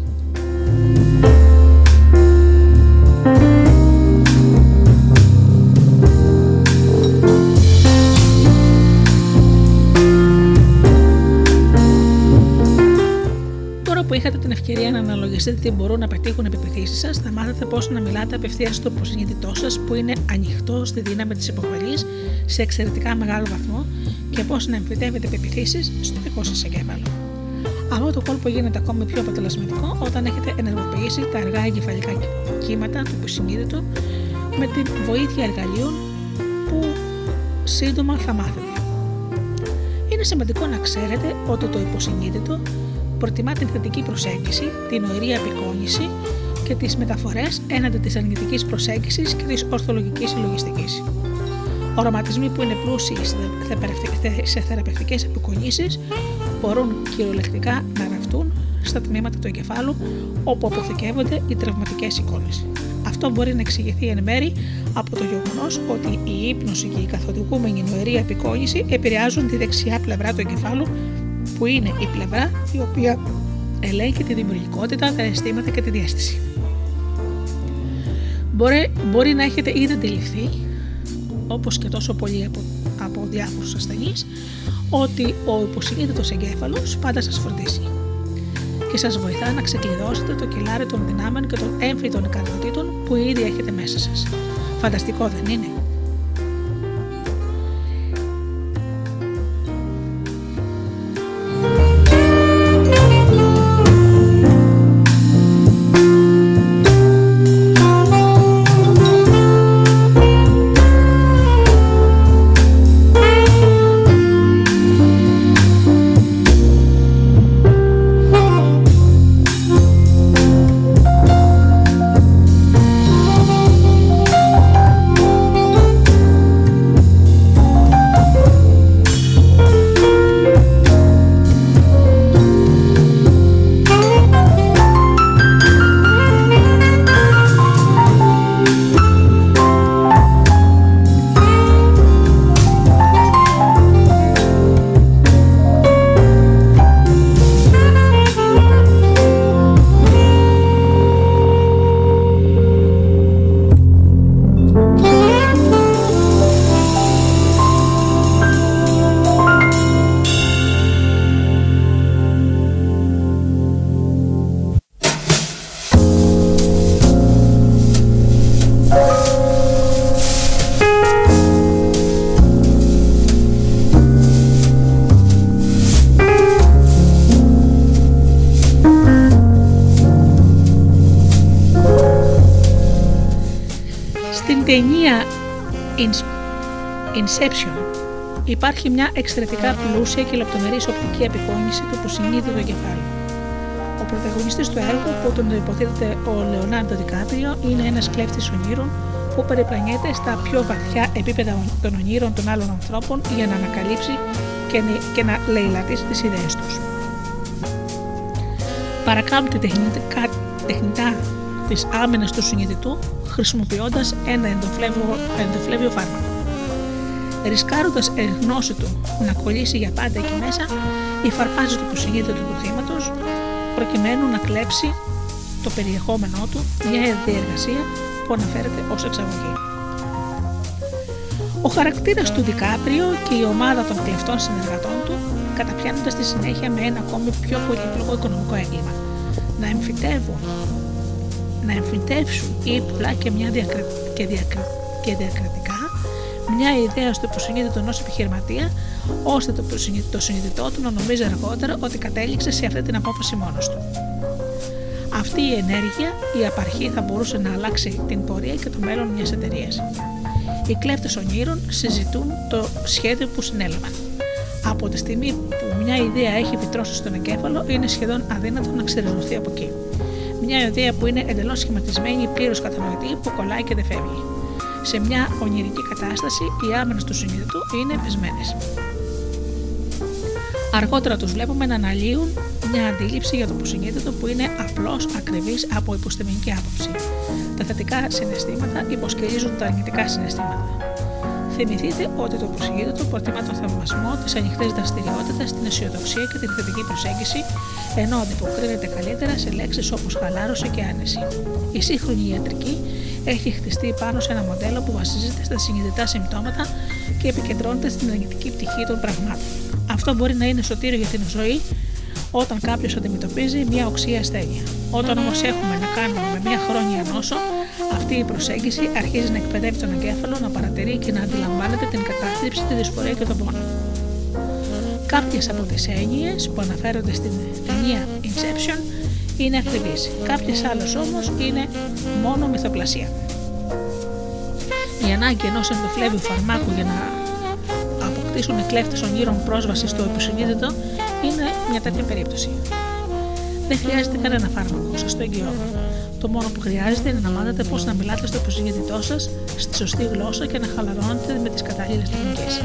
Την ευκαιρία για να αναλογιστείτε τι μπορούν να πετύχουν οι επιπιθήσει σας, θα μάθετε πώς να μιλάτε απευθείας στο υποσυνείδητό σας που είναι ανοιχτό στη δύναμη της υποβολή σε εξαιρετικά μεγάλο βαθμό και πώς να εμφυτεύετε επιπιθήσει στο δικό σας εγκέφαλο. Αυτό το κόλπο γίνεται ακόμη πιο αποτελεσματικό όταν έχετε ενεργοποιήσει τα αργά εγκεφαλικά κύματα του υποσυνείδητου με τη βοήθεια εργαλείων που σύντομα θα μάθετε. Είναι σημαντικό να ξέρετε ότι το υποσυνείδητο προτιμά την θετική προσέγγιση, την νοηρή απεικόνηση και τις μεταφορές έναντι της αρνητικής προσέγγισης και της ορθολογικής συλλογιστικής. Οραματισμοί που είναι πλούσιοι σε θεραπευτικές απεικονίσεις μπορούν κυριολεκτικά να γραφτούν στα τμήματα του εγκεφάλου όπου αποθηκεύονται οι τραυματικές εικόνες. Αυτό μπορεί να εξηγηθεί εν μέρη από το γεγονός ότι η ύπνωση και η καθοδηγούμενη νοερή απεικόνηση επηρεάζουν τη δεξιά πλευρά του εγκεφάλου, που είναι η πλευρά η οποία ελέγχει τη δημιουργικότητα, τα αισθήματα και τη διέστηση. Μπορεί, μπορεί να έχετε ήδη αντιληφθεί, όπως και τόσο πολλοί από, από διάφορους ασθενείς, ότι ο υποσυνείδητος εγκέφαλος πάντα σας φροντίσει και σας βοηθά να ξεκλειδώσετε το κελάρι των δυνάμεων και των έμφυτων ικανοτήτων που ήδη έχετε μέσα σας. Φανταστικό δεν είναι; Υπάρχει μια εξαιρετικά πλούσια και λεπτομερής οπτική απεικόνηση του υποσυνείδητου εγκεφάλου. Ο πρωταγωνιστής του έργου που τον υποθέτεται ο Λεωνάρντο Δικάπριο είναι ένας κλέφτης ονείρων που περιπλανιέται στα πιο βαθιά επίπεδα των ονείρων των άλλων ανθρώπων για να ανακαλύψει και να λαιλατήσει τις ιδέες τους. Παρακάμπτει τεχνητά, τεχνητά τις άμυνες του συνειδητού χρησιμοποιώντας ένα ενδοφλέβιο φάρμακο ρισκάροντας εν γνώση του να κολλήσει για πάντα εκεί μέσα, υφαρπάζει το υποσυνείδητο του θύματο προκειμένου να κλέψει το περιεχόμενό του μια διεργασία που αναφέρεται ως εξαγωγή. Ο χαρακτήρας του Δικάπριο και η ομάδα των κλεφτών συνεργατών του καταπιάνονται στη συνέχεια με ένα ακόμη πιο πολύπλοκο οικονομικό έγκλημα. Να εμφυτεύουν, να εμφυτεύσουν ύπουλα και, μια διακρα... και, διακρα... και διακρατικά μια ιδέα στο υποσυνείδητο ενός επιχειρηματία, ώστε το, το συνειδητό του να νομίζει αργότερα ότι κατέληξε σε αυτή την απόφαση μόνος του. Αυτή η ενέργεια, η απαρχή θα μπορούσε να αλλάξει την πορεία και το μέλλον μιας εταιρείας. Οι κλέφτες ονείρων συζητούν το σχέδιο που συνέλαβαν. Από τη στιγμή που μια ιδέα έχει βιτρώσει στον εγκέφαλο, είναι σχεδόν αδύνατο να ξερευνηθεί από εκεί. Μια ιδέα που είναι εντελώς σχηματισμένη, πλήρως κατανοητή, που κολλάει και δεν φεύγει σε μια ονειρική κατάσταση οι άμενες του συνειδητού είναι πεσμένες. Αργότερα τους βλέπουμε να αναλύουν μια αντίληψη για το υποσυνείδητο που είναι απλώς ακριβής από υποστημική άποψη. Τα θετικά συναισθήματα υποσκελίζουν τα αρνητικά συναισθήματα. Θυμηθείτε ότι το υποσυνείδητο προτιμά το θαυμασμό, τι ανοιχτέ δραστηριότητε, την αισιοδοξία και την θετική προσέγγιση, ενώ αντιποκρίνεται καλύτερα σε λέξεις όπως χαλάρωση και άνεση. Η σύγχρονη ιατρική έχει χτιστεί πάνω σε ένα μοντέλο που βασίζεται στα συνειδητά συμπτώματα και επικεντρώνεται στην αρνητική πτυχή των πραγμάτων. Αυτό μπορεί να είναι σωτήριο για την ζωή, όταν κάποιος αντιμετωπίζει μια οξία ασθένεια. Όταν όμως έχουμε να κάνουμε με μια χρόνια νόσο, αυτή η προσέγγιση αρχίζει να εκπαιδεύει τον εγκέφαλο να παρατηρεί και να αντιλαμβάνεται την κατάθλιψη, τη δυσφορία και τον πόνο. Κάποιες από τις έννοιες που αναφέρονται στην ταινία Inception είναι ακριβεί. Κάποιες άλλες όμως είναι μόνο μυθοπλασία. Η ανάγκη ενός ενδοφλέβιου φαρμάκου για να αποκτήσουν οι κλέφτες ονείρων πρόσβαση στο υποσυνείδητο είναι μια τέτοια περίπτωση. Δεν χρειάζεται κανένα φάρμακο, σα το εγγυώ. Το μόνο που χρειάζεται είναι να μάθετε πώς να μιλάτε στο υποσυνείδητό σας στη σωστή γλώσσα και να χαλαρώνετε με τις κατάλληλες τεχνικές.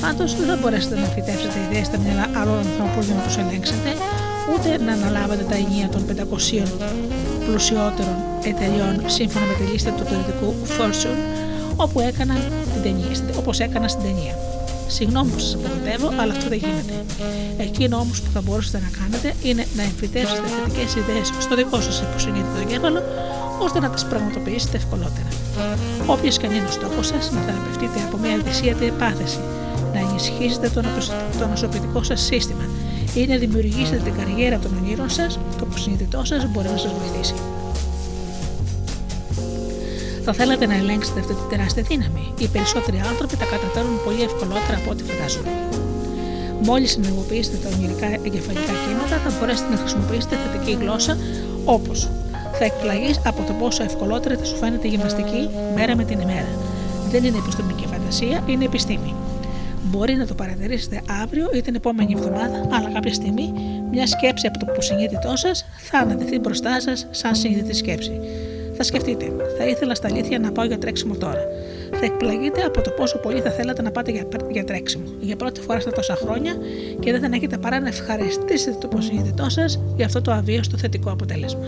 Πάντως δεν θα μπορέσετε να φυτέψετε ιδέες στα μυαλά άλλων ανθρώπων για να τους ελέγξετε, ούτε να αναλάβετε τα ενία των 500 πλουσιότερων εταιριών σύμφωνα με τη λίστα του περιοδικού Fortune, όπου έκανα την ταινία, όπως έκανα στην ταινία. Συγγνώμη που σας απογοητεύω, αλλά αυτό δεν γίνεται. Εκείνο όμως που θα μπορούσατε να κάνετε είναι να εμφυτεύσετε θετικές ιδέες στο δικό σας υποσυνείδητο εγκέφαλο, ώστε να τις πραγματοποιήσετε ευκολότερα. Όποιος και αν είναι ο στόχος σας, να θεραπευτείτε από μια τη επάθεση, να ενισχύσετε το νοσοποιητικό σας σύστημα ή να δημιουργήσετε την καριέρα των ονείρων σας, το υποσυνείδητό σας μπορεί να σας βοηθήσει. Θα θέλατε να ελέγξετε αυτή τη τεράστια δύναμη. Οι περισσότεροι άνθρωποι τα καταφέρουν πολύ ευκολότερα από ό,τι φαντάζονται. Μόλις συνεργοποιήσετε τα ονειρικά εγκεφαλικά κύματα, θα μπορέσετε να χρησιμοποιήσετε θετική γλώσσα όπως θα εκπλαγείς από το πόσο ευκολότερα θα σου φαίνεται η γυμναστική μέρα με την ημέρα. Δεν είναι επιστημονική φαντασία, είναι επιστήμη. Μπορεί να το παρατηρήσετε αύριο ή την επόμενη εβδομάδα, αλλά κάποια στιγμή μια σκέψη από το που συνείδητό σας θα αναδεθεί μπροστά σας σαν συνείδητη σκέψη. Θα σκεφτείτε, θα ήθελα στα αλήθεια να πάω για τρέξιμο τώρα. Θα εκπλαγείτε από το πόσο πολύ θα θέλατε να πάτε για, για τρέξιμο. Για πρώτη φορά στα τόσα χρόνια και δεν θα έχετε παρά να ευχαριστήσετε το υποσυνείδητό σας για αυτό το αβίωστο θετικό αποτέλεσμα.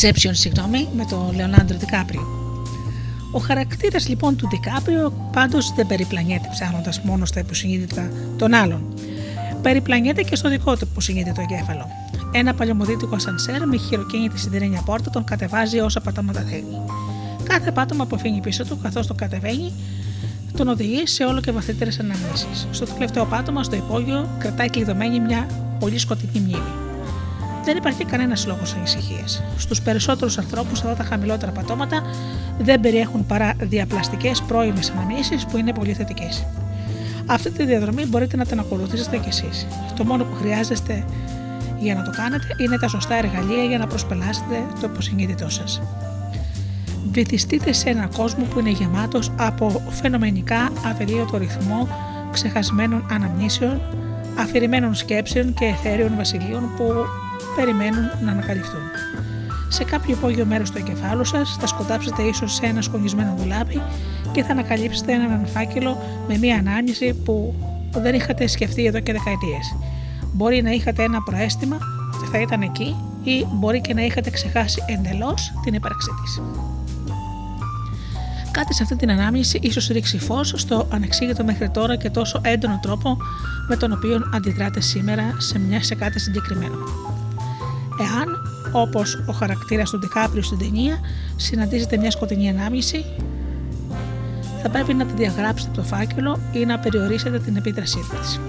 Inception, συγγνώμη, με τον Λεωνάντρο Δικάπριο. Ο χαρακτήρας λοιπόν του Δικάπριο πάντως δεν περιπλανιέται ψάχνοντας μόνο στα υποσυνείδητα των άλλων. Περιπλανιέται και στο δικό του υποσυνείδητο εγκέφαλο. Ένα παλαιομοδίτικο ασανσέρ με χειροκίνητη σιδερένια πόρτα τον κατεβάζει όσα πατώματα θέλει. Κάθε πάτωμα που αφήνει πίσω του καθώς το κατεβαίνει τον οδηγεί σε όλο και βαθύτερες αναμνήσεις. Στο τελευταίο πάτωμα, στο υπόγειο, κρατάει κλειδωμένη μια πολύ σκοτεινή μνήμη. Δεν υπάρχει κανένας λόγος ανησυχίας. Στους περισσότερους ανθρώπους, αυτά τα χαμηλότερα πατώματα δεν περιέχουν παρά διαπλαστικές πρώιμες αναμνήσεις που είναι πολύ θετικές. Αυτή τη διαδρομή μπορείτε να την ακολουθήσετε κι εσείς. Το μόνο που χρειάζεστε για να το κάνετε είναι τα σωστά εργαλεία για να προσπελάσετε το υποσυνείδητό σας βυθιστείτε σε έναν κόσμο που είναι γεμάτος από φαινομενικά αβελίωτο ρυθμό ξεχασμένων αναμνήσεων, αφηρημένων σκέψεων και εθέριων βασιλείων που περιμένουν να ανακαλυφθούν. Σε κάποιο υπόγειο μέρος του εγκεφάλου σας θα σκοτάψετε ίσως σε ένα σκονισμένο δουλάπι και θα ανακαλύψετε έναν φάκελο με μία ανάμνηση που δεν είχατε σκεφτεί εδώ και δεκαετίες. Μπορεί να είχατε ένα προαίσθημα ότι θα ήταν εκεί ή μπορεί και να είχατε ξεχάσει εντελώς την ύπαρξή της. Κάτι σε αυτή την ανάμνηση ίσως ρίξει φως στο ανεξήγητο μέχρι τώρα και τόσο έντονο τρόπο με τον οποίο αντιδράτε σήμερα σε, μια, σε κάτι συγκεκριμένο. Εάν, όπως ο χαρακτήρας του Ντικάπριου στην ταινία, συναντήσετε μια σκοτεινή ανάμνηση, θα πρέπει να τη διαγράψετε από το φάκελο ή να περιορίσετε την επίδρασή της.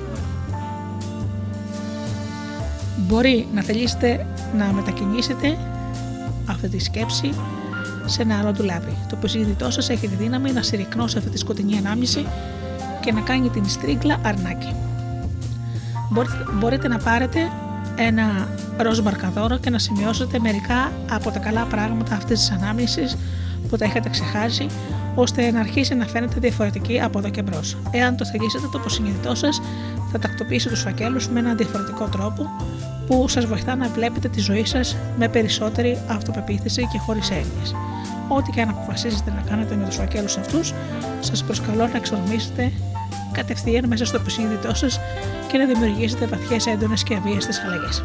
Μπορεί να θελήσετε να μετακινήσετε αυτή τη σκέψη σε ένα άλλο ντουλάπι. Το υποσυνείδητό σας έχει τη δύναμη να συρρυκνώσει αυτή τη σκοτεινή ανάμνηση και να κάνει την στρίγκλα αρνάκι. Μπορείτε, μπορείτε να πάρετε ένα ροζ μαρκαδόρο και να σημειώσετε μερικά από τα καλά πράγματα αυτής της ανάμνησης που τα έχετε ξεχάσει, ώστε να αρχίσει να φαίνεται διαφορετική από εδώ και μπρος. Εάν το θελήσετε, το υποσυνείδητό σας θα τακτοποιήσει τους φακέλους με έναν διαφορετικό τρόπο που σας βοηθά να βλέπετε τη ζωή σας με περισσότερη αυτοπεποίθηση και χωρίς έννοιες. Ό,τι και αν αποφασίσετε να κάνετε με τους φακέλους αυτούς, σας προσκαλώ να εξορμήσετε κατευθείαν μέσα στο υποσυνείδητό σας και να δημιουργήσετε βαθιές, έντονες και αβίαστες αλλαγές.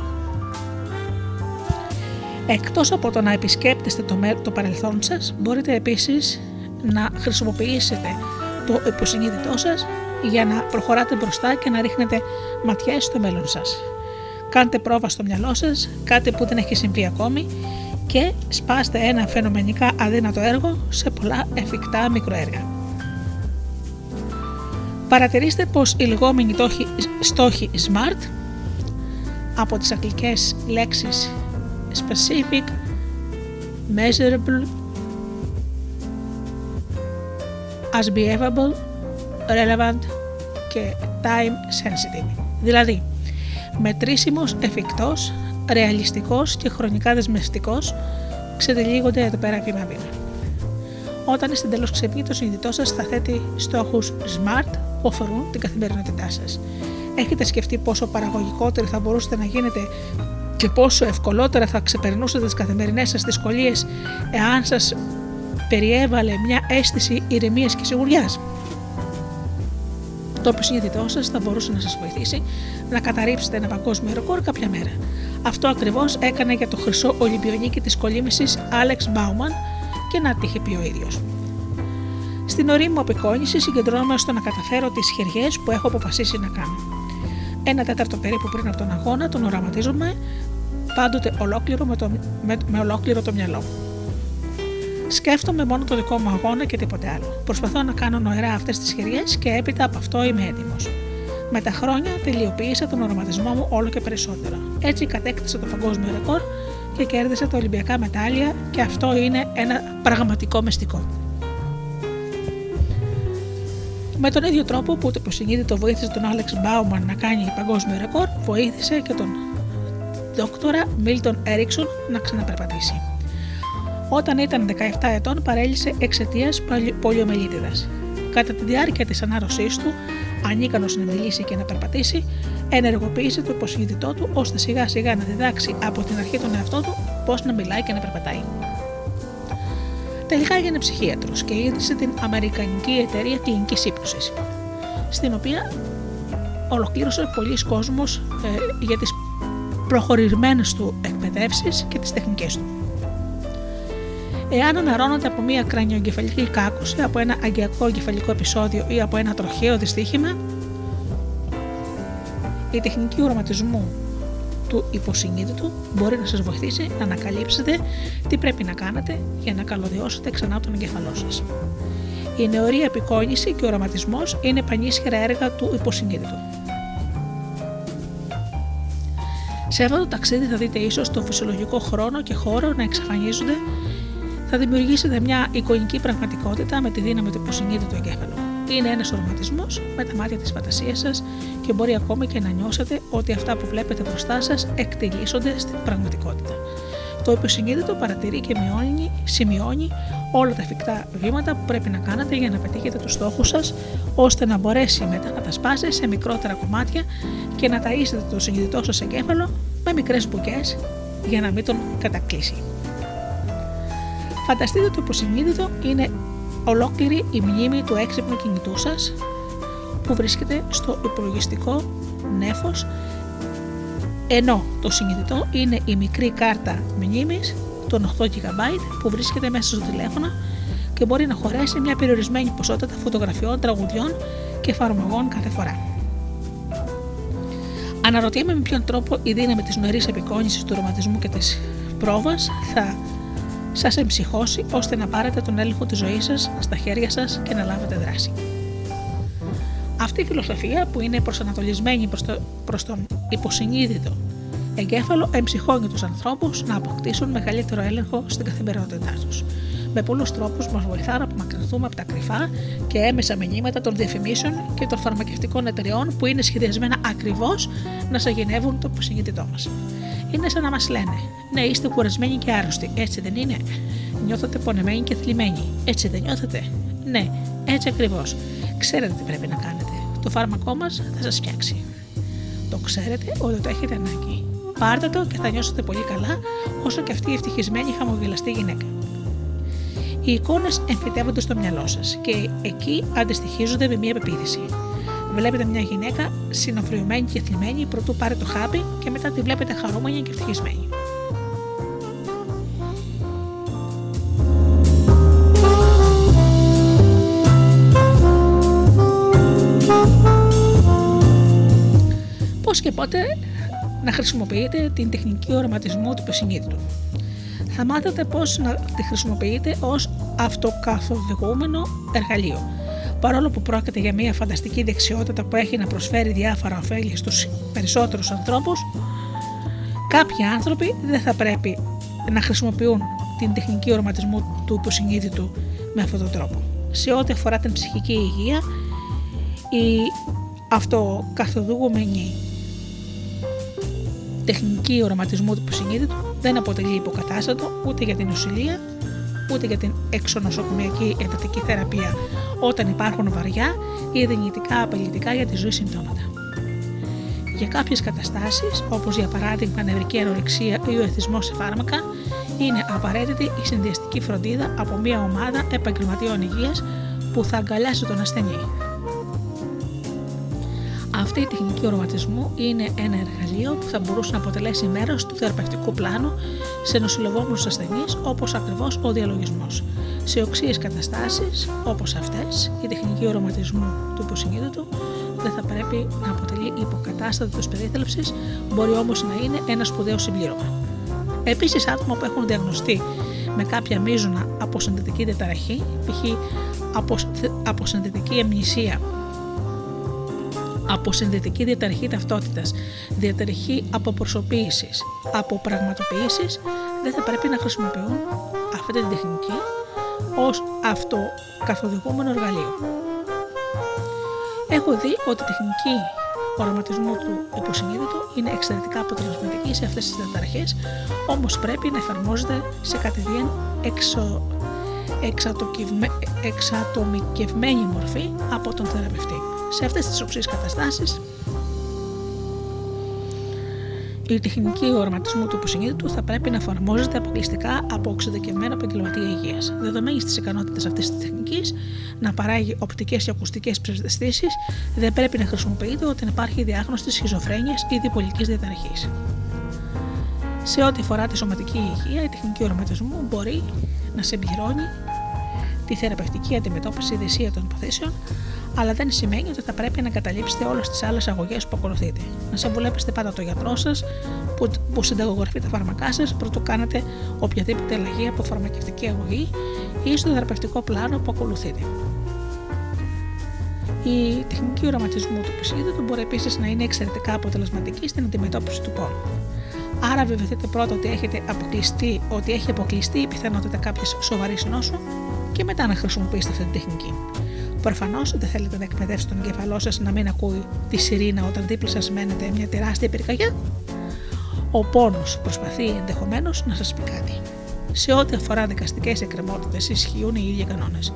Εκτός από το να επισκέπτεστε το, το παρελθόν σας, μπορείτε επίσης να χρησιμοποιήσετε το υποσυνείδητό σας για να προχωράτε μπροστά και να ρίχνετε ματιές στο μέλλον σας. Κάντε πρόβα στο μυαλό σας, κάτι που δεν έχει συμβεί ακόμη και σπάστε ένα φαινομενικά αδύνατο έργο σε πολλά εφικτά μικροέργα. Παρατηρήστε πως οι λεγόμενοι στόχοι SMART από τις αγγλικές λέξεις specific, measurable, asbeavable, relevant και time sensitive. Δηλαδή, μετρήσιμος, εφικτός, ρεαλιστικός και χρονικά δεσμευτικός ξετυλίγονται εδώ πέρα βήμα-βήμα. Όταν είστε εντελώς ξυπνοί, το συνειδητό σας θα θέτει στόχους SMART που αφορούν την καθημερινότητά σας. Έχετε σκεφτεί πόσο παραγωγικότεροι θα μπορούσατε να γίνετε και πόσο ευκολότερα θα ξεπερνούσατε τις καθημερινές σας δυσκολίες εάν σας περιέβαλε μια αίσθηση ηρεμίας και σιγουριάς; Το συνειδητό σας θα μπορούσε να σας βοηθήσει να καταρρύψετε ένα παγκόσμιο ρεκόρ κάποια μέρα. Αυτό ακριβώς έκανε για το χρυσό Ολυμπιονίκη της κολύμηση Άλεξ Μπάουμαν και να τύχει πει ο ίδιος. Στην ορή μου απεικόνησης συγκεντρώνομαι στο να καταφέρω τις χεριές που έχω αποφασίσει να κάνω. Ένα τέταρτο περίπου πριν από τον αγώνα τον οραματίζομαι πάντοτε ολόκληρο με, το, με, με ολόκληρο το μυαλό μου. Σκέφτομαι μόνο το δικό μου αγώνα και τίποτε άλλο. Προσπαθώ να κάνω νοερά αυτές τις χεριές και έπειτα από αυτό είμαι έτοιμος. Με τα χρόνια τελειοποίησα τον οραματισμό μου όλο και περισσότερο. Έτσι κατέκτησα το παγκόσμιο ρεκόρ και κέρδισα τα Ολυμπιακά μετάλλια και αυτό είναι ένα πραγματικό μυστικό. Με τον ίδιο τρόπο που το υποσυνείδητο βοήθησε τον Άλεξ Μπάουμαν να κάνει παγκόσμιο ρεκόρ, βοήθησε και τον δόκτορα Μίλτον Έριξον να ξαναπερπατήσει. Όταν ήταν 17 ετών, παρέλυσε εξαιτίας πολιομελίτιδας. Κατά τη διάρκεια της ανάρρωσής του, ανίκανος να μιλήσει και να περπατήσει, ενεργοποίησε το υποσυνείδητό του ώστε σιγά σιγά να διδάξει από την αρχή τον εαυτό του πώς να μιλάει και να περπατάει. Τελικά έγινε ψυχίατρος και ίδρυσε την Αμερικανική Εταιρεία Κλινικής Ήπνωση, στην οποία ολοκλήρωσε πολλοί κόσμος ε, για τις προχωρημένες του εκπαιδεύσεις και τις τεχνικές του. Εάν αναρώνονται από μια κρανιογκεφαλική κάκουση, από ένα αγκιακό εγκεφαλικό επεισόδιο ή από ένα τροχαίο δυστύχημα, η τεχνική οραματισμού του υποσυνείδητου μπορεί να σας βοηθήσει να ανακαλύψετε τι πρέπει να κάνετε για να καλωδιώσετε ξανά τον εγκεφαλό σας. Η νεωρή απεικόνηση και ο οραματισμός είναι πανίσχυρα έργα του υποσυνείδητου. Σε αυτό το ταξίδι θα δείτε ίσως το φυσιολογικό χρόνο και χώρο να εξαφανίζονται θα δημιουργήσετε μια εικονική πραγματικότητα με τη δύναμη του υποσυνείδητου εγκέφαλου. Είναι ένας οραματισμός με τα μάτια της φαντασίας σας και μπορεί ακόμη και να νιώσετε ότι αυτά που βλέπετε μπροστά σας εκτελήσονται στην πραγματικότητα. Το υποσυνείδητο παρατηρεί και μειώνει, σημειώνει όλα τα εφικτά βήματα που πρέπει να κάνετε για να πετύχετε τους στόχους σας, ώστε να μπορέσει μετά να τα σπάσει σε μικρότερα κομμάτια και να ταΐσετε το συνειδητό σας εγκέφαλο με μικρές μπουκές για να μην τον κατακλείσει. Φανταστείτε το υποσυνείδητο είναι ολόκληρη η μνήμη του έξυπνου κινητού σας που βρίσκεται στο υπολογιστικό νέφος ενώ το συνειδητό είναι η μικρή κάρτα μνήμης των 8 GB που βρίσκεται μέσα στο τηλέφωνο και μπορεί να χωρέσει μια περιορισμένη ποσότητα φωτογραφιών, τραγουδιών και εφαρμογών κάθε φορά. Αναρωτιέμαι με ποιον τρόπο η δύναμη της νοερής επικόνησης του ρομαντισμού και της πρόβας θα σας εμψυχώσει ώστε να πάρετε τον έλεγχο της ζωής σας στα χέρια σας και να λάβετε δράση. Αυτή η φιλοσοφία που είναι προσανατολισμένη προς, το, προς τον υποσυνείδητο εγκέφαλο εμψυχώνει τους ανθρώπους να αποκτήσουν μεγαλύτερο έλεγχο στην καθημερινότητά τους. Με πολλούς τρόπους μας βοηθά να απομακρυνθούμε από τα κρυφά και έμεσα μηνύματα των διαφημίσεων και των φαρμακευτικών εταιριών που είναι σχεδιασμένα ακριβώς να σαγηνεύουν το υποσυνείδητό μας είναι σαν να μας λένε: Ναι, είστε κουρασμένοι και άρρωστοι, έτσι δεν είναι; Νιώθετε πονεμένοι και θλιμμένοι, έτσι δεν νιώθετε; Ναι, έτσι ακριβώς. Ξέρετε τι πρέπει να κάνετε. Το φάρμακό μας θα σας φτιάξει. Το ξέρετε ότι το έχετε ανάγκη. Πάρτε το και θα νιώσετε πολύ καλά, όσο και αυτή η ευτυχισμένη χαμογελαστή γυναίκα. Οι εικόνες εμφυτεύονται στο μυαλό σας και εκεί αντιστοιχίζονται με μία πεποίθηση. Βλέπετε μια γυναίκα συνοφριωμένη και θλιμμένη πρωτού πάρει το χάπι και μετά τη βλέπετε χαρούμενη και ευτυχισμένη. Πώς και πότε να χρησιμοποιείτε την τεχνική οραματισμού του υποσυνείδητου. Θα μάθετε πώς να τη χρησιμοποιείτε ως αυτοκαθοδηγούμενο εργαλείο. Παρόλο που πρόκειται για μια φανταστική δεξιότητα που έχει να προσφέρει διάφορα ωφέλη στους περισσότερους ανθρώπους, κάποιοι άνθρωποι δεν θα πρέπει να χρησιμοποιούν την τεχνική οραματισμού του υποσυνείδητου με αυτόν τον τρόπο. Σε ό,τι αφορά την ψυχική υγεία, η αυτοκαθοδηγούμενη τεχνική οραματισμού του υποσυνείδητου δεν αποτελεί υποκατάστατο ούτε για την ουσιλία ούτε για την εξονοσοκομιακή εντατική θεραπεία όταν υπάρχουν βαριά ή δυνητικά απειλητικά για τη ζωή συμπτώματα. Για κάποιες καταστάσεις, όπως για παράδειγμα νευρική ανορεξία ή ο εθισμός σε φάρμακα, είναι απαραίτητη η συνδυαστική φροντίδα από μια ομάδα επαγγελματιών υγείας που θα αγκαλιάσει τον ασθενή. Αυτή η τεχνική οραματισμού είναι ένα εργαλείο που θα μπορούσε να αποτελέσει μέρος του θεραπευτικού πλάνου σε νοσηλευόμενους ασθενείς, όπως ακριβώς ο διαλογισμός. Σε οξύες καταστάσεις, όπως αυτές, η τεχνική οραματισμού του υποσυνείδητου δεν θα πρέπει να αποτελεί υποκατάστατο της περίθαλψης, μπορεί όμως να είναι ένα σπουδαίο συμπλήρωμα. Επίσης, άτομα που έχουν διαγνωστεί με κάποια μείζωνα αποσυνδετική διαταραχή, π.χ. αποσυνδετική αμνησία αποσυνδετική διαταραχή ταυτότητας, διαταραχή αποπροσωποποίηση, αποπραγματοποίηση, δεν θα πρέπει να χρησιμοποιούν αυτή την τεχνική ως αυτοκαθοδηγούμενο εργαλείο. Έχω δει ότι η τεχνική οραματισμού του υποσυνείδητου είναι εξαιρετικά αποτελεσματική σε αυτές τις διαταραχέ, όμως πρέπει να εφαρμόζεται σε κατηδίαν εξω... εξατομικευμένη μορφή από τον θεραπευτή. Σε αυτές τις οξύς καταστάσεις η τεχνική οραματισμού του υποσυνείδητου θα πρέπει να εφαρμόζεται αποκλειστικά από εξειδικευμένο επαγγελματία υγείας. Δεδομένης της ικανότητας αυτής της τεχνικής να παράγει οπτικές και ακουστικές ψευδεστήσεις, δεν πρέπει να χρησιμοποιείται όταν υπάρχει διάγνωση σχιζοφρένειας ή διπολικής διαταραχής. Σε ό,τι αφορά τη σωματική υγεία, η τεχνική οραματισμού μπορεί να συμπληρώνει τη θεραπευτική αντιμετώπιση ειδησία των υποθέσεων, αλλά δεν σημαίνει ότι θα πρέπει να καταλήψετε όλες τις άλλες αγωγές που ακολουθείτε. Να συμβουλέψετε πάντα τον γιατρό σας που, που συνταγογραφεί τα φάρμακά σας πρωτού κάνετε οποιαδήποτε αλλαγή από φαρμακευτική αγωγή ή στο θεραπευτικό πλάνο που ακολουθείτε. Η τεχνική οραματισμού του του μπορεί επίσης να είναι εξαιρετικά αποτελεσματική στην αντιμετώπιση του πόνου. Άρα βεβαιωθείτε πρώτα ότι, έχετε αποκλειστεί, ότι έχει αποκλειστεί η πιθανότητα κάποιας σοβαρής νόσου και μετά να χρησιμοποιήσετε αυτή την τεχνική. Προφανώς δεν θέλετε να εκπαιδεύσετε τον εγκέφαλό σας να μην ακούει τη σιρήνα όταν δίπλα σας μένετε μια τεράστια πυρκαγιά. Ο πόνος προσπαθεί ενδεχομένως να σας πει κάτι. Σε ό,τι αφορά δικαστικές εκκρεμότητες, ισχύουν οι ίδιοι κανόνες.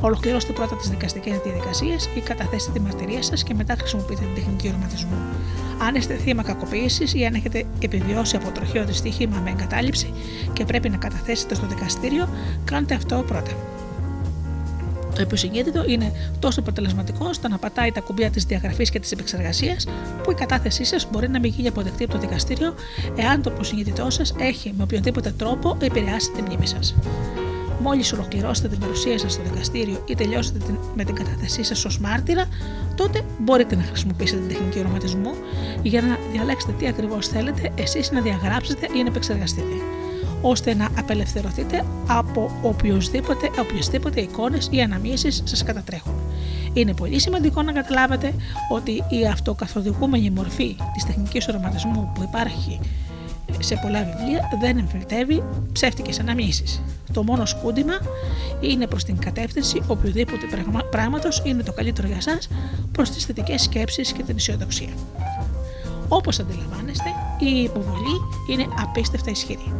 Ολοκληρώστε πρώτα τις δικαστικές διαδικασίες ή καταθέστε τη μαρτυρία σας και μετά χρησιμοποιείτε την τεχνική οραματισμού. Αν είστε θύμα κακοποίησης ή αν έχετε επιβιώσει από τροχαίο δυστύχημα με εγκατάλειψη και πρέπει να καταθέσετε στο δικαστήριο, κάντε αυτό πρώτα. Το υποσυνείδητο είναι τόσο αποτελεσματικό ώστε να πατάει τα κουμπιά της διαγραφής και της επεξεργασίας, που η κατάθεσή σας μπορεί να μην γίνει αποδεκτή από το δικαστήριο, εάν το υποσυνείδητό σας έχει με οποιοδήποτε τρόπο επηρεάσει τη μνήμη σας. Μόλις ολοκληρώσετε την παρουσία σας στο δικαστήριο ή τελειώσετε με την κατάθεσή σας ως μάρτυρα, τότε μπορείτε να χρησιμοποιήσετε την τεχνική οραματισμού για να διαλέξετε τι ακριβώς θέλετε εσείς να διαγράψετε ή να επεξεργαστείτε ώστε να απελευθερωθείτε από οποιοδήποτε, οποιασδήποτε εικόνες ή αναμνήσεις σας κατατρέχουν. Είναι πολύ σημαντικό να καταλάβετε ότι η αυτοκαθοδηγούμενη μορφή της τεχνικής οραματισμού που υπάρχει σε πολλά βιβλία δεν εμφυλτεύει ψεύτικες αναμνήσεις. Το μόνο σκούντιμα είναι προς την κατεύθυνση οποιοδήποτε πράγματος είναι το καλύτερο για σας προς τις θετικές σκέψεις και την αισιοδοξία. Όπως αντιλαμβάνεστε, η υποβολή είναι απίστευτα ισχυρή.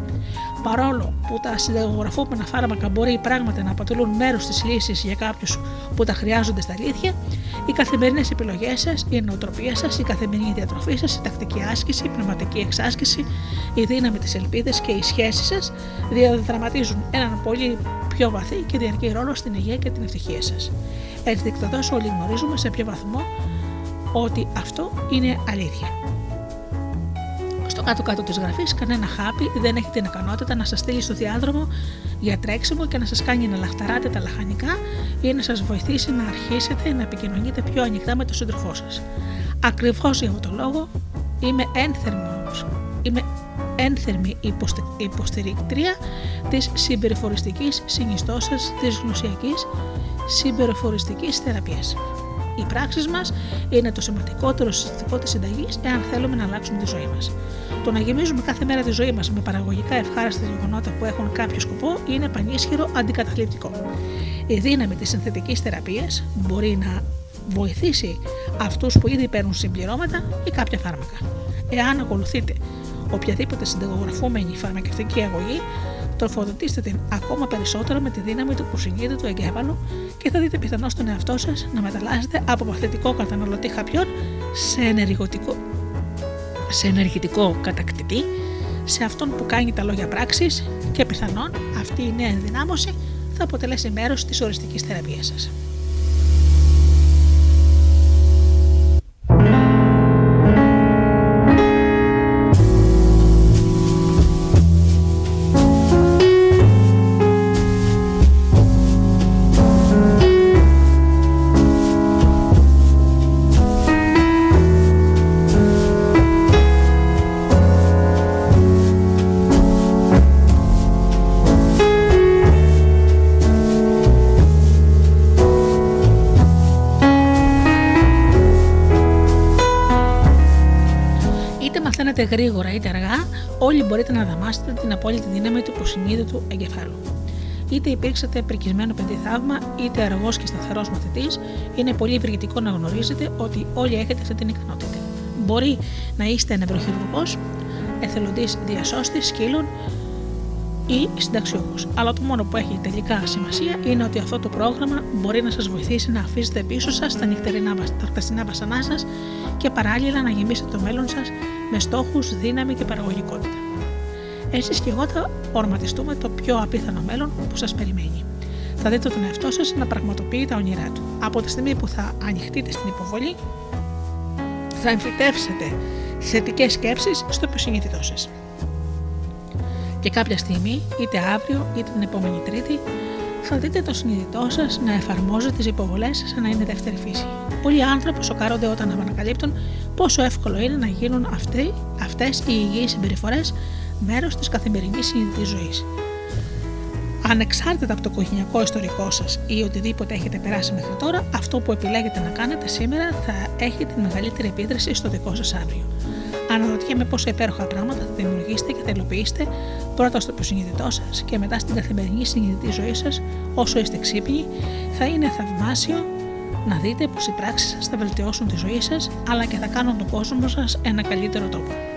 Παρόλο που τα συνταγογραφούμενα φάρμακα μπορεί πράγματι να αποτελούν μέρος της λύσης για κάποιους που τα χρειάζονται στα αλήθεια, οι καθημερινές επιλογές σας, η νοοτροπία σας, η καθημερινή διατροφή σας, η τακτική άσκηση, η πνευματική εξάσκηση, η δύναμη της ελπίδας και οι σχέσει σας διαδραματίζουν έναν πολύ πιο βαθύ και διαρκή ρόλο στην υγεία και την ευτυχία σας. Ενστικτοδό όλοι γνωρίζουμε σε ποιο βαθμό ότι αυτό είναι αλήθεια. Στο κάτω-κάτω της γραφής, κανένα χάπι δεν έχει την ικανότητα να σας στείλει στο διάδρομο για τρέξιμο και να σας κάνει να λαχταράτε τα λαχανικά ή να σας βοηθήσει να αρχίσετε να επικοινωνείτε πιο ανοιχτά με τον σύντροφό σας. Ακριβώς για αυτόν τον λόγο είμαι ένθερμο Είμαι ένθερμη υποστηρικτρία της συμπεριφοριστικής συνιστώσας της γνωσιακής συμπεριφοριστικής θεραπείας. Οι πράξεις μας είναι το σημαντικότερο συστατικό της συνταγής εάν θέλουμε να αλλάξουμε τη ζωή μας. Το να γεμίζουμε κάθε μέρα τη ζωή μας με παραγωγικά ευχάριστα γεγονότα που έχουν κάποιο σκοπό είναι πανίσχυρο αντικαταθλιπτικό. Η δύναμη της συνθετικής θεραπείας μπορεί να βοηθήσει αυτούς που ήδη παίρνουν συμπληρώματα ή κάποια φάρμακα. Εάν ακολουθείτε οποιαδήποτε συνταγογραφούμενη φαρμακευτική αγωγή, τροφοδοτήστε την ακόμα περισσότερο με τη δύναμη του του εγκέφαλου και θα δείτε πιθανώς τον εαυτό σας να μεταλλάσσετε από παθητικό καταναλωτή χαπιών σε ενεργητικό, σε ενεργητικό κατακτητή, σε αυτόν που κάνει τα λόγια πράξης και πιθανόν αυτή η νέα ενδυνάμωση θα αποτελέσει μέρος της οριστικής θεραπείας σας. Γρήγορα είτε αργά, όλοι μπορείτε να δαμάσετε την απόλυτη δύναμη του υποσυνείδητου εγκεφάλου. Είτε υπήρξατε πρικισμένο παιδί θαύμα, είτε αργός και σταθερός μαθητής, είναι πολύ ευεργετικό να γνωρίζετε ότι όλοι έχετε αυτή την ικανότητα. Μπορεί να είστε νευροχειρουργός, εθελοντής διασώστης σκύλων ή συνταξιούχος. Αλλά το μόνο που έχει τελικά σημασία είναι ότι αυτό το πρόγραμμα μπορεί να σας βοηθήσει να αφήσετε πίσω σας τα νυχτερινά τα χτεσινά βασανά σας και παράλληλα να γεμίσετε το μέλλον σας με στόχους, δύναμη και παραγωγικότητα. Εσείς και εγώ θα οραματιστούμε το πιο απίθανο μέλλον που σας περιμένει. Θα δείτε τον εαυτό σας να πραγματοποιεί τα όνειρά του. Από τη στιγμή που θα ανοιχτείτε στην υποβολή, θα εμφυτεύσετε θετικές σκέψεις στο υποσυνείδητό σας. Και κάποια στιγμή, είτε αύριο είτε την επόμενη Τρίτη, θα δείτε το συνειδητό σας να εφαρμόζει τις υποβολές σαν να είναι δεύτερη φύση. Πολλοί άνθρωποι σοκάρονται όταν ανακαλύπτουν πόσο εύκολο είναι να γίνουν αυτές οι υγιείς συμπεριφορές μέρος της καθημερινής συνειδητή ζωής. Ανεξάρτητα από το οικογενειακό ιστορικό σας ή οτιδήποτε έχετε περάσει μέχρι τώρα, αυτό που επιλέγετε να κάνετε σήμερα θα έχει την μεγαλύτερη επίδραση στο δικό σας αύριο. Αναρωτιέμαι πόσα υπέροχα πράγματα θα δημιουργήσετε και θα υλοποιήσετε πρώτα στο υποσυνείδητό σας και μετά στην καθημερινή συνειδητή ζωή σας, όσο είστε ξύπνοι, θα είναι θαυμάσιο να δείτε πως οι πράξεις σας θα βελτιώσουν τη ζωή σας, αλλά και θα κάνουν τον κόσμο σας ένα καλύτερο τόπο.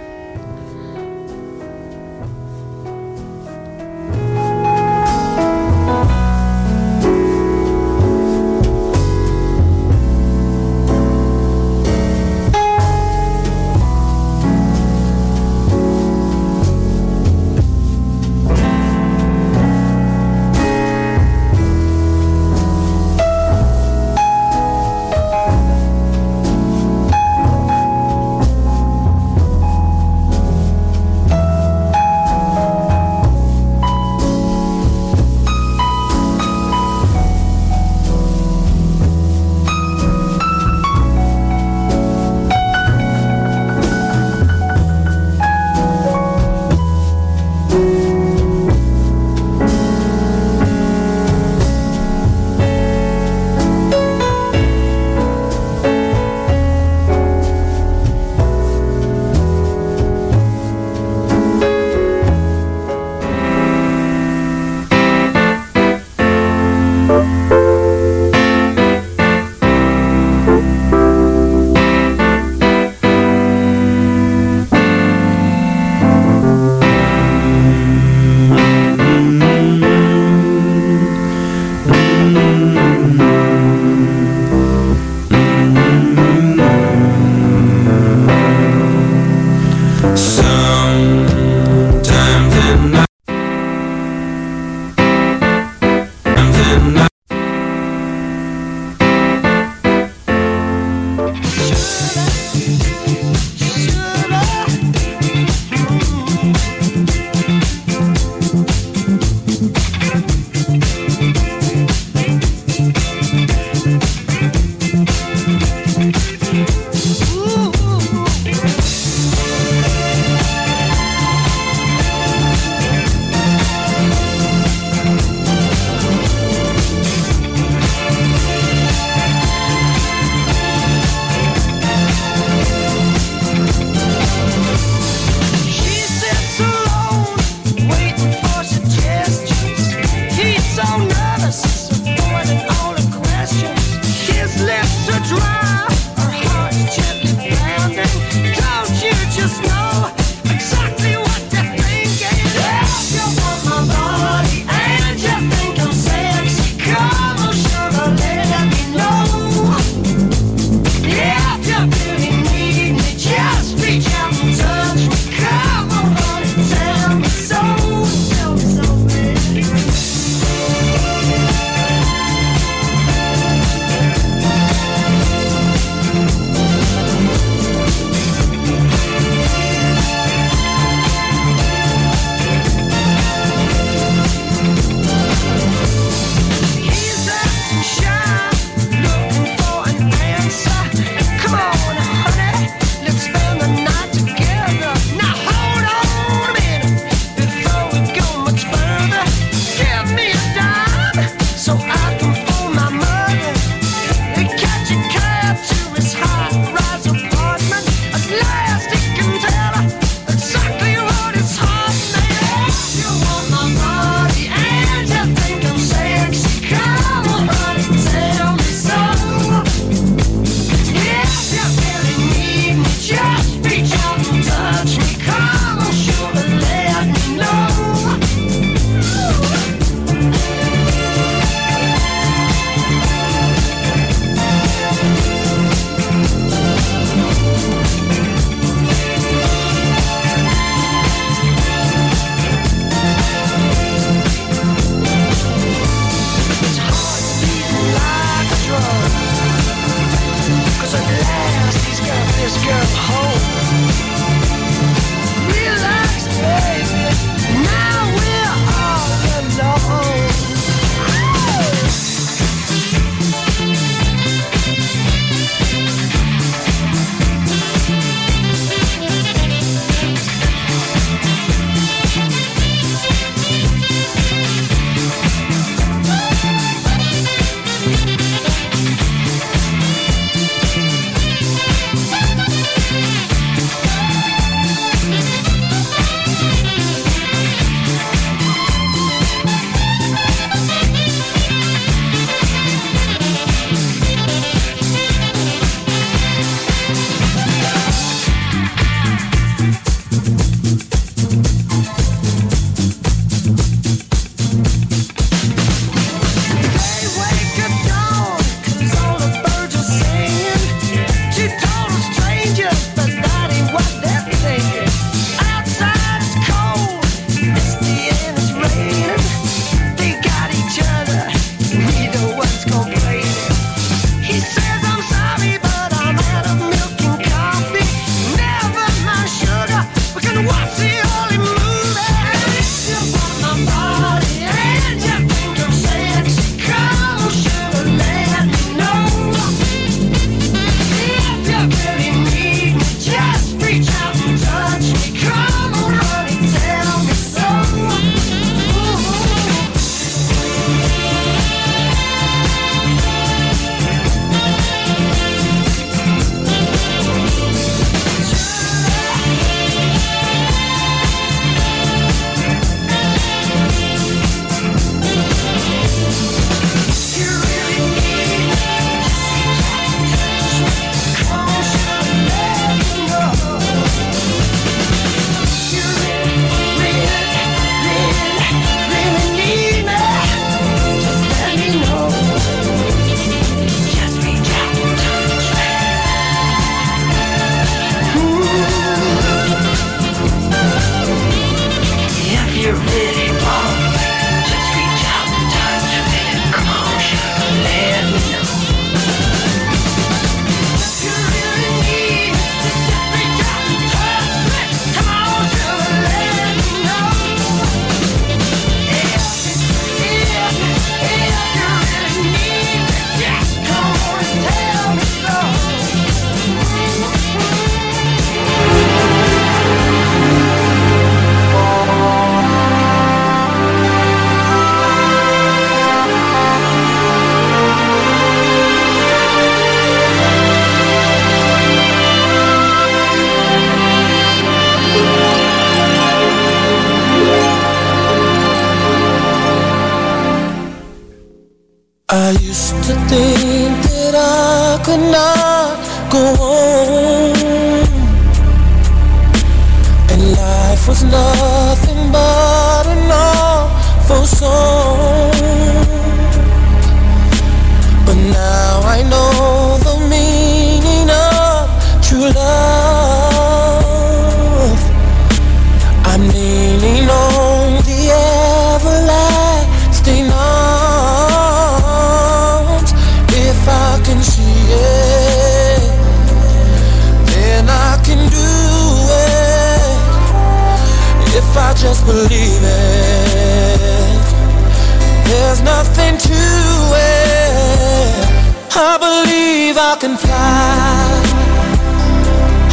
I believe I can fly.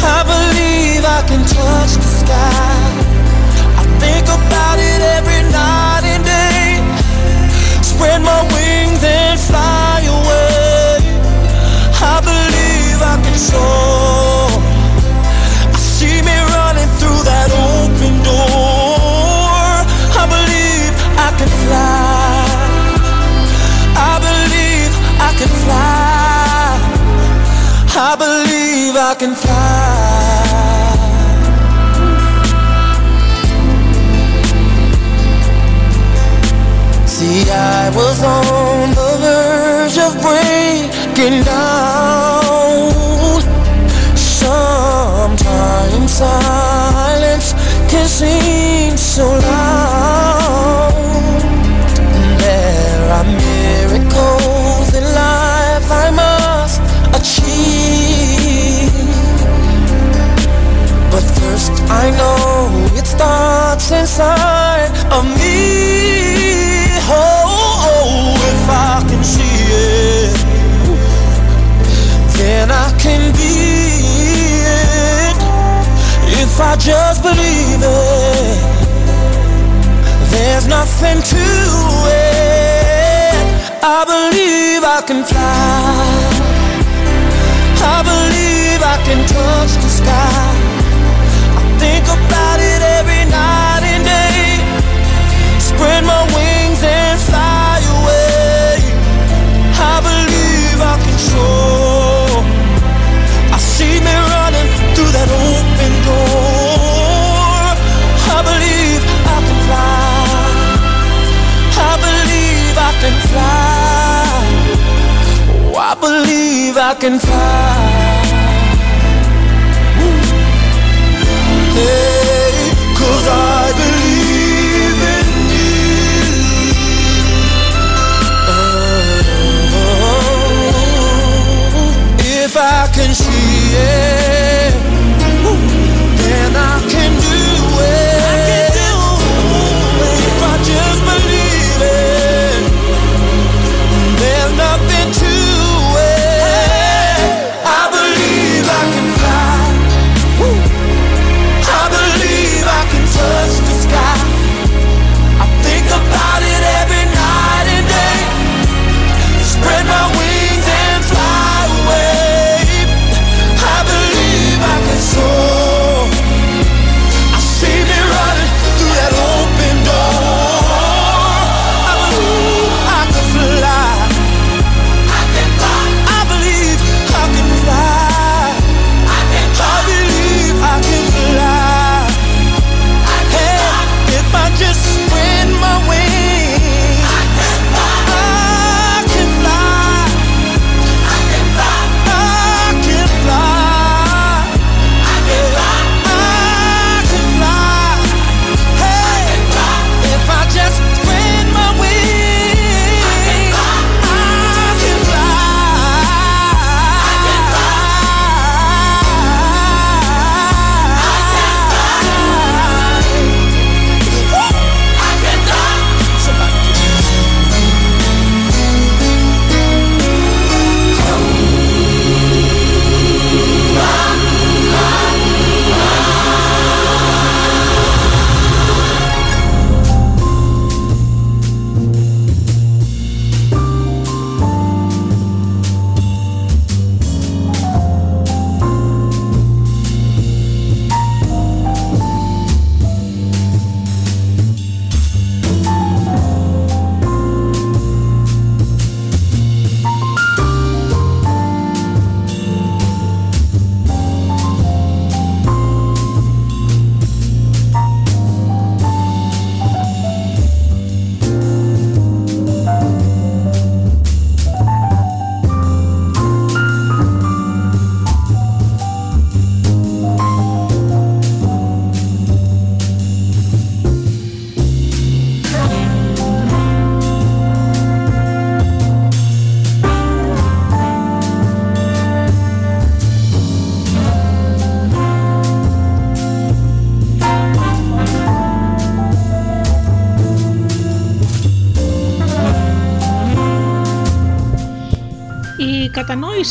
I believe I can touch the sky. I think about it every night and day. Spread my wings and fly away. I believe I can soar. Can fly. See, I was on the verge of breaking down. Sometimes silence can seem so loud. Starts inside of me. Oh, oh, oh, if I can see it, then I can be it. If I just believe it, there's nothing to it. I believe I can fly. I believe I can touch the sky. Fly. Oh, I believe I can fly. Hey, 'cause I believe in you. Oh, if I can see it,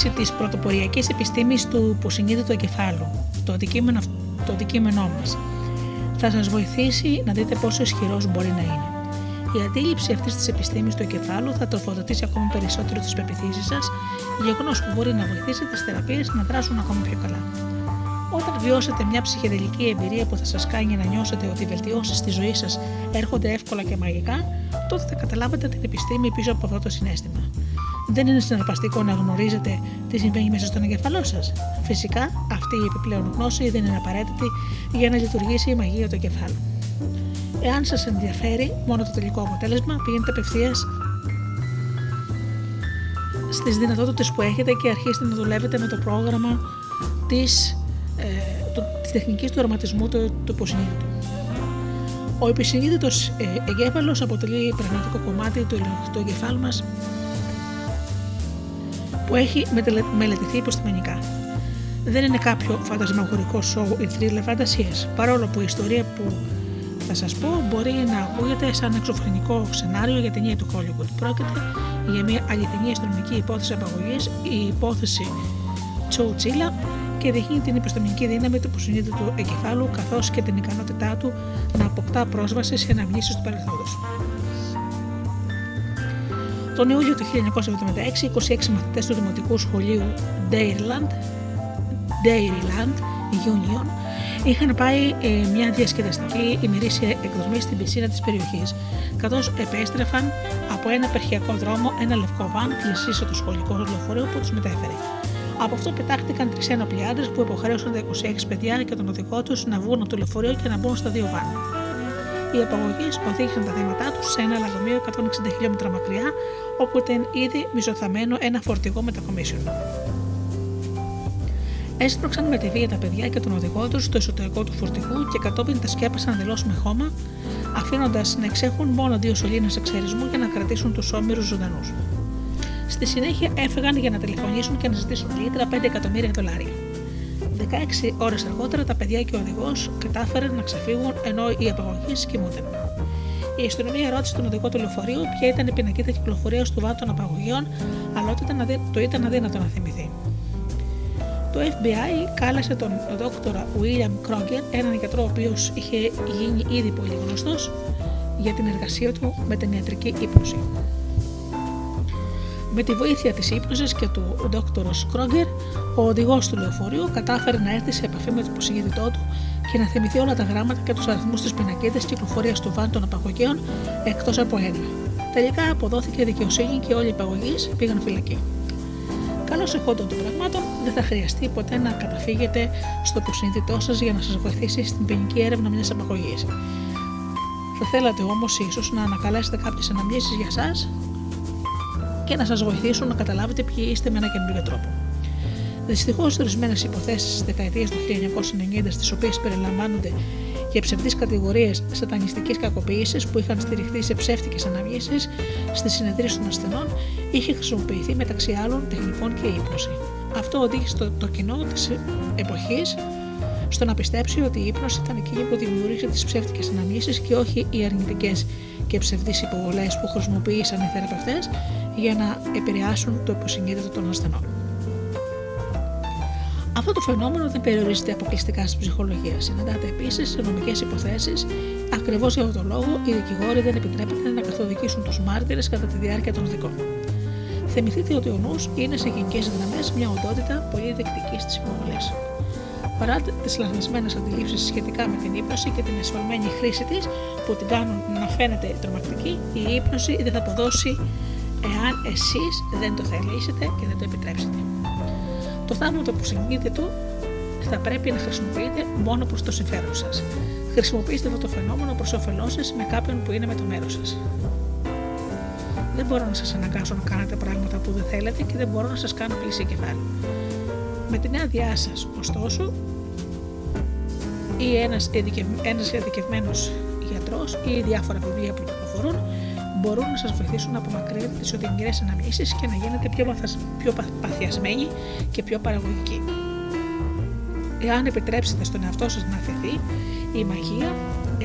κατανόηση της πρωτοποριακής επιστήμης του υποσυνείδητου εγκεφάλου, το αντικείμενο, το αντικείμενό μας, θα σας βοηθήσει να δείτε πόσο ισχυρός μπορεί να είναι. Η αντίληψη αυτής της επιστήμης του εγκεφάλου θα τροφοδοτήσει ακόμα περισσότερο τις πεπιθήσεις σας, γεγονός που μπορεί να βοηθήσει τις θεραπείες να δράσουν ακόμα πιο καλά. Όταν βιώσετε μια ψυχεδελική εμπειρία που θα σας κάνει να νιώσετε ότι οι βελτιώσεις στη ζωή σας έρχονται εύκολα και μαγικά, τότε θα καταλάβετε την επιστήμη πίσω από αυτό το συνέστημα. Δεν είναι συναρπαστικό να γνωρίζετε τι συμβαίνει μέσα στον εγκεφαλό σας. Φυσικά, αυτή η επιπλέον γνώση δεν είναι απαραίτητη για να λειτουργήσει η μαγεία του εγκεφάλου. Εάν σας ενδιαφέρει μόνο το τελικό αποτέλεσμα, πηγαίνετε απευθείας στις δυνατότητες που έχετε και αρχίστε να δουλεύετε με το πρόγραμμα της ε, της τεχνικής του οραματισμού του, του υποσυνείδητου. Ο επισυνείδητο ε, εγκέφαλος αποτελεί πραγματικό κομμάτι του, του εγκεφάλου μας που έχει μελετηθεί υποστημονικά. Δεν είναι κάποιο φαντασμαγορικό σοου ή θρύλε φαντασίε, παρόλο που η ιστορία που θα σας πω μπορεί να ακούγεται σαν εξωφρενικό σενάριο για ταινία του Hollywood. Πρόκειται για μια αληθινή αστυνομική υπόθεση απαγωγής, η υπόθεση Τσόου Τσίλα και δείχνει την επιστημονική δύναμη του υποσυνείδητου εγκεφάλου καθώς και την ικανότητά του να αποκτά πρόσβαση σε αναμνήσεις του παρελθόντος. Τον Ιούλιο του 1976, 26 μαθητές του Δημοτικού Σχολείου Dairyland, Dairyland Union είχαν πάει ε, μια διασκεδαστική ημερήσια εκδρομή στην πισίνα της περιοχής, καθώς επέστρεφαν από ένα επαρχιακό δρόμο ένα λευκό βαν πλησίασε το σχολικό λεωφορείο που τους μετέφερε. Από αυτό πετάχτηκαν τρεις ένοπλοι άντρες που υποχρέωσαν τα 26 παιδιά και τον οδηγό τους να βγουν από το λεωφορείο και να μπουν στα δύο βαν. Οι απαγωγέ οδήγησαν τα θύματα τους σε ένα λαγομείο 160 χιλιόμετρα μακριά, όπου ήταν ήδη μισοθαμένο ένα φορτηγό μετακομίσεων. Έσπρωξαν με τη βία τα παιδιά και τον οδηγό τους στο εσωτερικό του φορτηγού και κατόπιν τα σκέπασαν εντελώ με χώμα, αφήνοντας να εξέχουν μόνο δύο σωλήνες εξαιρισμού για να κρατήσουν τους όμοιρους ζωντανούς. Στη συνέχεια έφυγαν για να τηλεφωνήσουν και να ζητήσουν λίτρα 5 εκατομμύρια δολάρια. 16 ώρες αργότερα τα παιδιά και ο οδηγός κατάφεραν να ξεφύγουν ενώ οι απαγωγέ κοιμούνταν. Η αστυνομία ρώτησε τον οδηγό του λεωφορείου ποια ήταν η πινακίδα κυκλοφορίας του βάτου των απαγωγείων, αλλά το ήταν αδύνατο να θυμηθεί. Το FBI κάλεσε τον δόκτωρα William Kroger, έναν γιατρό ο οποίος είχε γίνει ήδη πολύ γνωστό για την εργασία του με την ιατρική ύπνωση. Με τη βοήθεια της ύπνωση και του δόκτωρο Κρόγκερ, ο οδηγός του λεωφορείου κατάφερε να έρθει σε επαφή με το υποσυνείδητό του και να θυμηθεί όλα τα γράμματα και τους αριθμούς της πινακίδα κυκλοφορίας του βάν των απαγωγέων εκτός από ένα. Τελικά αποδόθηκε δικαιοσύνη και όλοι οι υπαγωγείς πήγαν φυλακή. Καλώς εχόντων των πραγμάτων, δεν θα χρειαστεί ποτέ να καταφύγετε στο υποσυνείδητό σας για να σας βοηθήσει στην ποινική έρευνα μιας απαγωγής. Θα θέλατε όμως ίσως να ανακαλέσετε κάποιες αναμνήσεις για εσά και να σας βοηθήσουν να καταλάβετε ποιοι είστε με ένα καινούριο τρόπο. Δυστυχώς, ορισμένες υποθέσεις της δεκαετίας του 1990, στις οποίες περιλαμβάνονται και ψευδείς κατηγορίες σατανιστική κακοποίηση που είχαν στηριχθεί σε ψεύτικες αναμνήσεις στις συνεδρίες των ασθενών, είχε χρησιμοποιηθεί μεταξύ άλλων τεχνικών και ύπνωση. Αυτό οδήγησε το, το κοινό της εποχής στο να πιστέψει ότι η ύπνωση ήταν εκείνη που δημιούργησε τις ψεύτικες αναμνήσεις και όχι οι αρνητικές και ψευδείς υποβολές που χρησιμοποίησαν οι θεραπευτές για να επηρεάσουν το υποσυνείδητο των ασθενών. Αυτό το φαινόμενο δεν περιορίζεται αποκλειστικά στην ψυχολογία. Συναντάται επίσης σε νομικές υποθέσεις. Ακριβώς για αυτόν τον λόγο, οι δικηγόροι δεν επιτρέπεται να καθοδικήσουν τους μάρτυρες κατά τη διάρκεια των δικών. Θυμηθείτε ότι ο νους είναι σε γενικές γραμμές μια οντότητα πολύ δεκτική στις υποβολές. Παρά τις λανθασμένες αντιλήψεις σχετικά με την ύπνωση και την εσφαλμένη χρήση της που την κάνουν να φαίνεται τρομακτική, η ύπνωση δεν θα αποδώσει εάν εσείς δεν το θελήσετε και δεν το επιτρέψετε. Το θαύμα που του θα πρέπει να χρησιμοποιείτε μόνο προς το συμφέρον σας. Χρησιμοποιήστε αυτό το φαινόμενο προς όφελός σας με κάποιον που είναι με το μέρος σας. Δεν μπορώ να σας αναγκάσω να κάνετε πράγματα που δεν θέλετε και δεν μπορώ να σας κάνω πλήση κεφάλι. Με την άδειά σας, ωστόσο, ή ένας ειδικευμένος γιατρός ή διάφορα βιβλία που κυκλοφορούν μπορούν να σας βοηθήσουν να απομακρύνετε τις οδυνηρέ αναμνήσεις και να γίνετε πιο, παθασ... πιο παθιασμένοι και πιο παραγωγικοί. Εάν επιτρέψετε στον εαυτό σας να αφαιθεί, η μαγεία,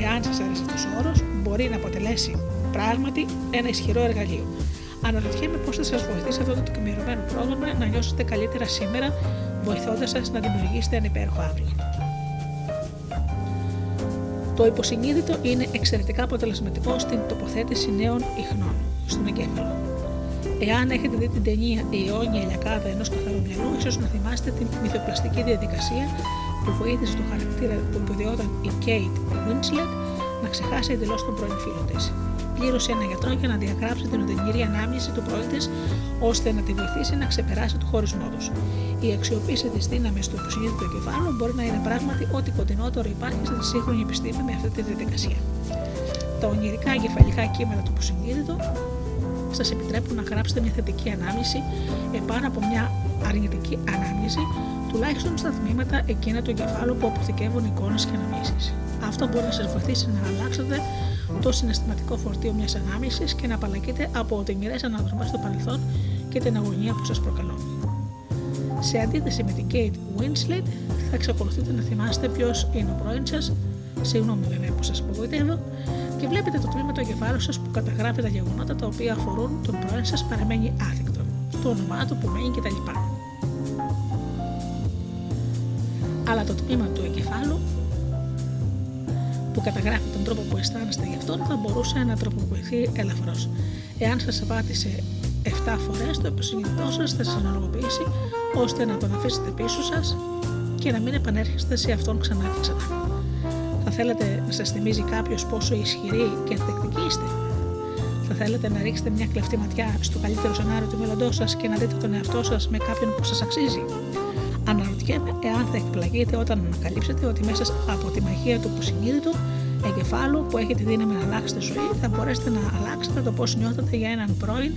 εάν σας αρέσει αυτός ο όρος, μπορεί να αποτελέσει πράγματι ένα ισχυρό εργαλείο. Αναρωτιέμαι πώς θα σας βοηθήσει αυτό το τεκμηρωμένο πρόγραμμα να νιώσετε καλύτερα σήμερα, βοηθώντας σας να δημιουργήσετε ένα υπέροχο αύριο. Το υποσυνείδητο είναι εξαιρετικά αποτελεσματικό στην τοποθέτηση νέων ιχνών στον εγκέφαλο. Εάν έχετε δει την ταινία Η αιώνια ηλιακάδα ενός καθαρού μυαλού, ίσως να θυμάστε την μυθοπλαστική διαδικασία που βοήθησε το χαρακτήρα που υποδιόταν η Kate Winslet να ξεχάσει εντελώς τον πρώην φίλο της. Πλήρωσε ένα γιατρό για να διαγράψει την οδυνηρή ανάμνηση του πρώην της, ώστε να τη βοηθήσει να ξεπεράσει το χωρισμό τους. Η αξιοποίηση της δύναμης του υποσυνείδητου εγκεφάλου μπορεί να είναι πράγματι ό,τι κοντινότερο υπάρχει στην σύγχρονη επιστήμη με αυτή τη διαδικασία. Τα ονειρικά εγκεφαλικά κείμενα του υποσυνείδητου σας επιτρέπουν να γράψετε μια θετική ανάμνηση επάνω από μια αρνητική ανάμνηση, τουλάχιστον στα τμήματα εκείνα του εγκεφάλου που αποθηκεύουν εικόνες και αναμνήσεις. Αυτό μπορεί να σας βοηθήσει να αλλάξετε το συναισθηματικό φορτίο μιας ανάμνησης και να απαλλαγείτε από οδυνηρέ αναδρομές στο παρελθόν και την αγωνία που σας προκαλούν. Σε αντίθεση με την Kate Winslet, θα εξακολουθείτε να θυμάστε ποιος είναι ο πρώην σας, συγγνώμη βέβαια που σας απογοητεύω, και βλέπετε το τμήμα του εγκεφάλου σας που καταγράφει τα γεγονότα τα οποία αφορούν τον πρώην σας παραμένει άθικτο, το όνομά του που μένει κτλ. Αλλά το τμήμα του εγκεφάλου που καταγράφει τον τρόπο που αισθάνεστε γι' αυτόν θα μπορούσε να τροποποιηθεί ελαφρώς. Εάν σας απάτησε 7 φορές, το υποσυνείδητό σας θα σας αναλογοποιήσει ώστε να τον αφήσετε πίσω σας και να μην επανέρχεστε σε αυτόν ξανά και ξανά. Θα θέλετε να σας θυμίζει κάποιος πόσο ισχυροί και ανθεκτικοί είστε; Θα θέλετε να ρίξετε μια κλεφτή ματιά στο καλύτερο σενάριο του μέλλοντός σας και να δείτε τον εαυτό σας με κάποιον που σας αξίζει; Αναρωτιέμαι εάν θα εκπλαγείτε όταν ανακαλύψετε ότι μέσα από τη μαγεία του υποσυνείδητου εγκεφάλου που έχει τη δύναμη να αλλάξετε τη ζωή, θα μπορέσετε να αλλάξετε το πώς νιώθετε για έναν πρώην,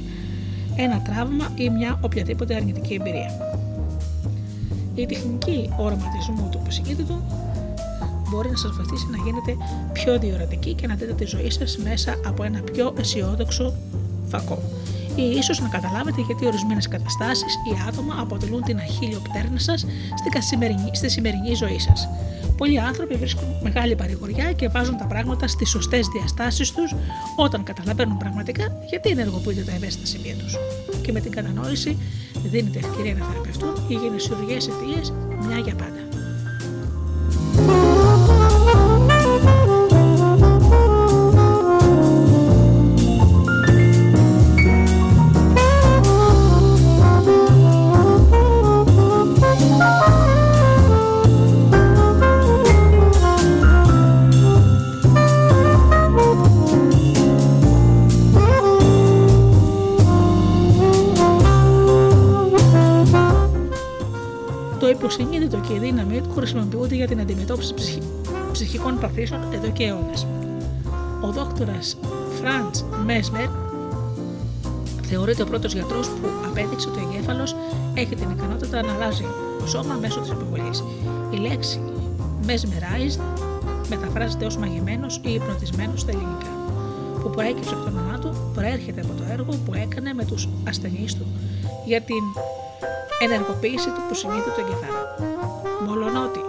ένα τραύμα ή μια οποιαδήποτε αρνητική εμπειρία. Η τεχνική οραματισμού του υποσυνείδητου μπορεί να σας βοηθήσει να γίνετε πιο διορατικοί και να δείτε τη ζωή σας μέσα από ένα πιο αισιόδοξο φακό ή ίσως να καταλάβετε γιατί ορισμένες καταστάσεις ή άτομα αποτελούν την αχίλιο πτέρνα σας στη σημερινή ζωή σας. Πολλοί άνθρωποι βρίσκουν μεγάλη παρηγοριά και βάζουν τα πράγματα στις σωστές διαστάσεις τους όταν καταλαβαίνουν πραγματικά γιατί ενεργοποιούνται τα ευαίσθητα σημεία τους. Και με την κατανόηση δίνεται ευκαιρία να θεραπευτούν οι γενεσιουργές αιτίες μια για πάντα. Για την αντιμετώπιση ψυχικών παθήσεων εδώ και αιώνες. Ο δόκτωρας Φραντς Μέσμερ θεωρείται ο πρώτος γιατρός που απέδειξε ότι ο εγκέφαλος έχει την ικανότητα να αλλάζει το σώμα μέσω της επιβολή. Η λέξη mesmerized μεταφράζεται ως μαγεμένος ή υπνοτισμένος στα ελληνικά. Που προέκυψε από το όνομά του προέρχεται από το έργο που έκανε με τους ασθενείς του για την ενεργοποίηση του του εγκεφάλου. Μολονότι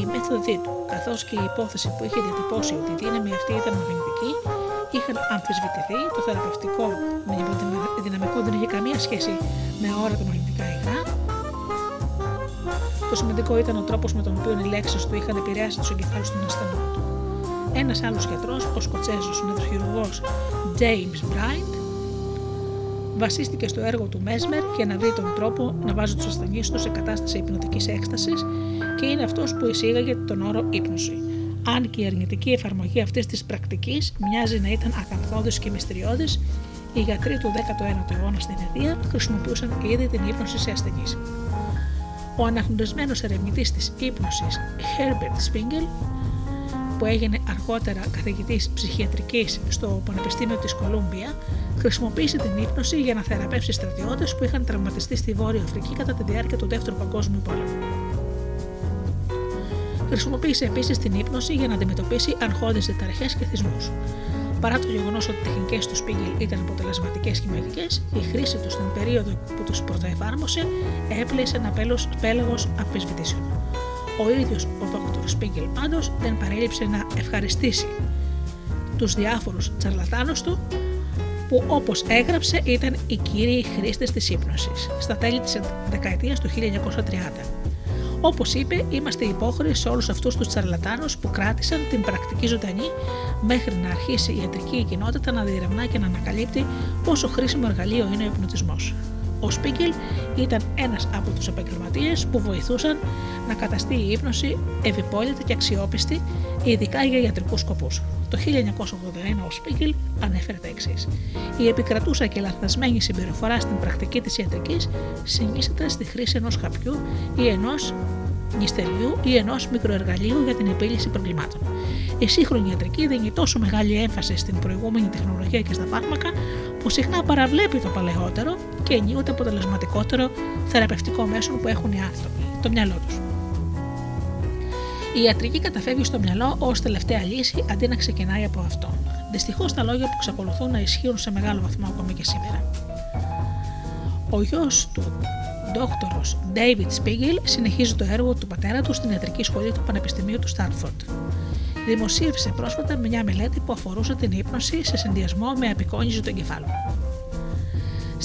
η μέθοδοι του, καθώς και η υπόθεση που είχε διατυπώσει ότι η δύναμη αυτή ήταν μαγνητική, είχαν αμφισβητηθεί, το θεραπευτικό δυναμικό δεν είχε καμία σχέση με όρατα μαγνητικά υγρά. Το σημαντικό ήταν ο τρόπος με τον οποίο οι λέξεις του είχαν επηρεάσει τους εγκεφάλους των ασθενών του. Ένας άλλος γιατρός, ο Σκοτσέζος νευροχειρουργός James Bryant, βασίστηκε στο έργο του Μέσμερ για να βρει τον τρόπο να βάζει τους ασθενείς του σε κατάσταση υπνοτικής έκστασης και είναι αυτός που εισήγαγε τον όρο ύπνωση. Αν και η αρνητική εφαρμογή αυτής της πρακτικής μοιάζει να ήταν ακαθόδης και μυστηριώδης, οι γιατροί του 19ου αιώνα στην Ινδία χρησιμοποιούσαν ήδη την ύπνωση σε ασθενείς. Ο αναγνωρισμένος ερευνητής της ύπνωσης Herbert Spingel που έγινε αργότερα καθηγητής ψυχιατρικής στο Πανεπιστήμιο της Κολούμπια, χρησιμοποίησε την ύπνωση για να θεραπεύσει στρατιώτες που είχαν τραυματιστεί στη Βόρεια Αφρική κατά τη διάρκεια του Δεύτερου Παγκόσμιου Πολέμου. Χρησιμοποίησε επίσης την ύπνωση για να αντιμετωπίσει αγχώδει διταραχέ και θυσμούς. Παρά το γεγονός ότι οι τεχνικές του Σπίγγελ ήταν αποτελεσματικές και μαγικές, η χρήση τους στην περίοδο που τους πρωτοεφάρμοσε έπλεσε ένα πέλαγος αμφισβητήσεων. Ο ίδιος ο Δ. Σπίγκελ πάντως δεν παρέλειψε να ευχαριστήσει τους διάφορους τσαρλατάνους του που όπως έγραψε ήταν οι κύριοι χρήστες της ύπνωσης στα τέλη της δεκαετίας του 1930. Όπως είπε, είμαστε υπόχρεοι σε όλους αυτούς τους τσαρλατάνους που κράτησαν την πρακτική ζωντανή μέχρι να αρχίσει η ιατρική κοινότητα να διερευνά και να ανακαλύπτει πόσο χρήσιμο εργαλείο είναι ο υπνοτισμός. Ο Σπίγκελ ήταν ένας από τους επαγγελματίες που βοηθούσαν να καταστεί η ύπνωση ευυπόλυτη και αξιόπιστη, ειδικά για ιατρικούς σκοπούς. Το 1981 ο Σπίγκελ ανέφερε τα εξής. Η επικρατούσα και λανθασμένη συμπεριφορά στην πρακτική της ιατρικής συνίσταται στη χρήση ενός χαπιού ή ενός νηστελιού ή ενός μικροεργαλείου για την επίλυση προβλημάτων. Η σύγχρονη ιατρική δίνει τόσο μεγάλη έμφαση στην προηγούμενη τεχνολογία και στα φάρμακα που συχνά παραβλέπει το παλαιότερο και ενίοτε αποτελεσματικότερο θεραπευτικό μέσο που έχουν οι άνθρωποι, το μυαλό τους. Η ιατρική καταφεύγει στο μυαλό ως τελευταία λύση αντί να ξεκινάει από αυτό. Δυστυχώς τα λόγια που εξακολουθούν να ισχύουν σε μεγάλο βαθμό ακόμη και σήμερα. Ο γιος του, δόκτωρο David Spiegel, συνεχίζει το έργο του πατέρα του στην ιατρική σχολή του Πανεπιστημίου του Στάνφορντ. Δημοσίευσε πρόσφατα μια μελέτη που αφορούσε την ύπνωση σε συνδυασμό με απεικόνιση του εγκεφάλου.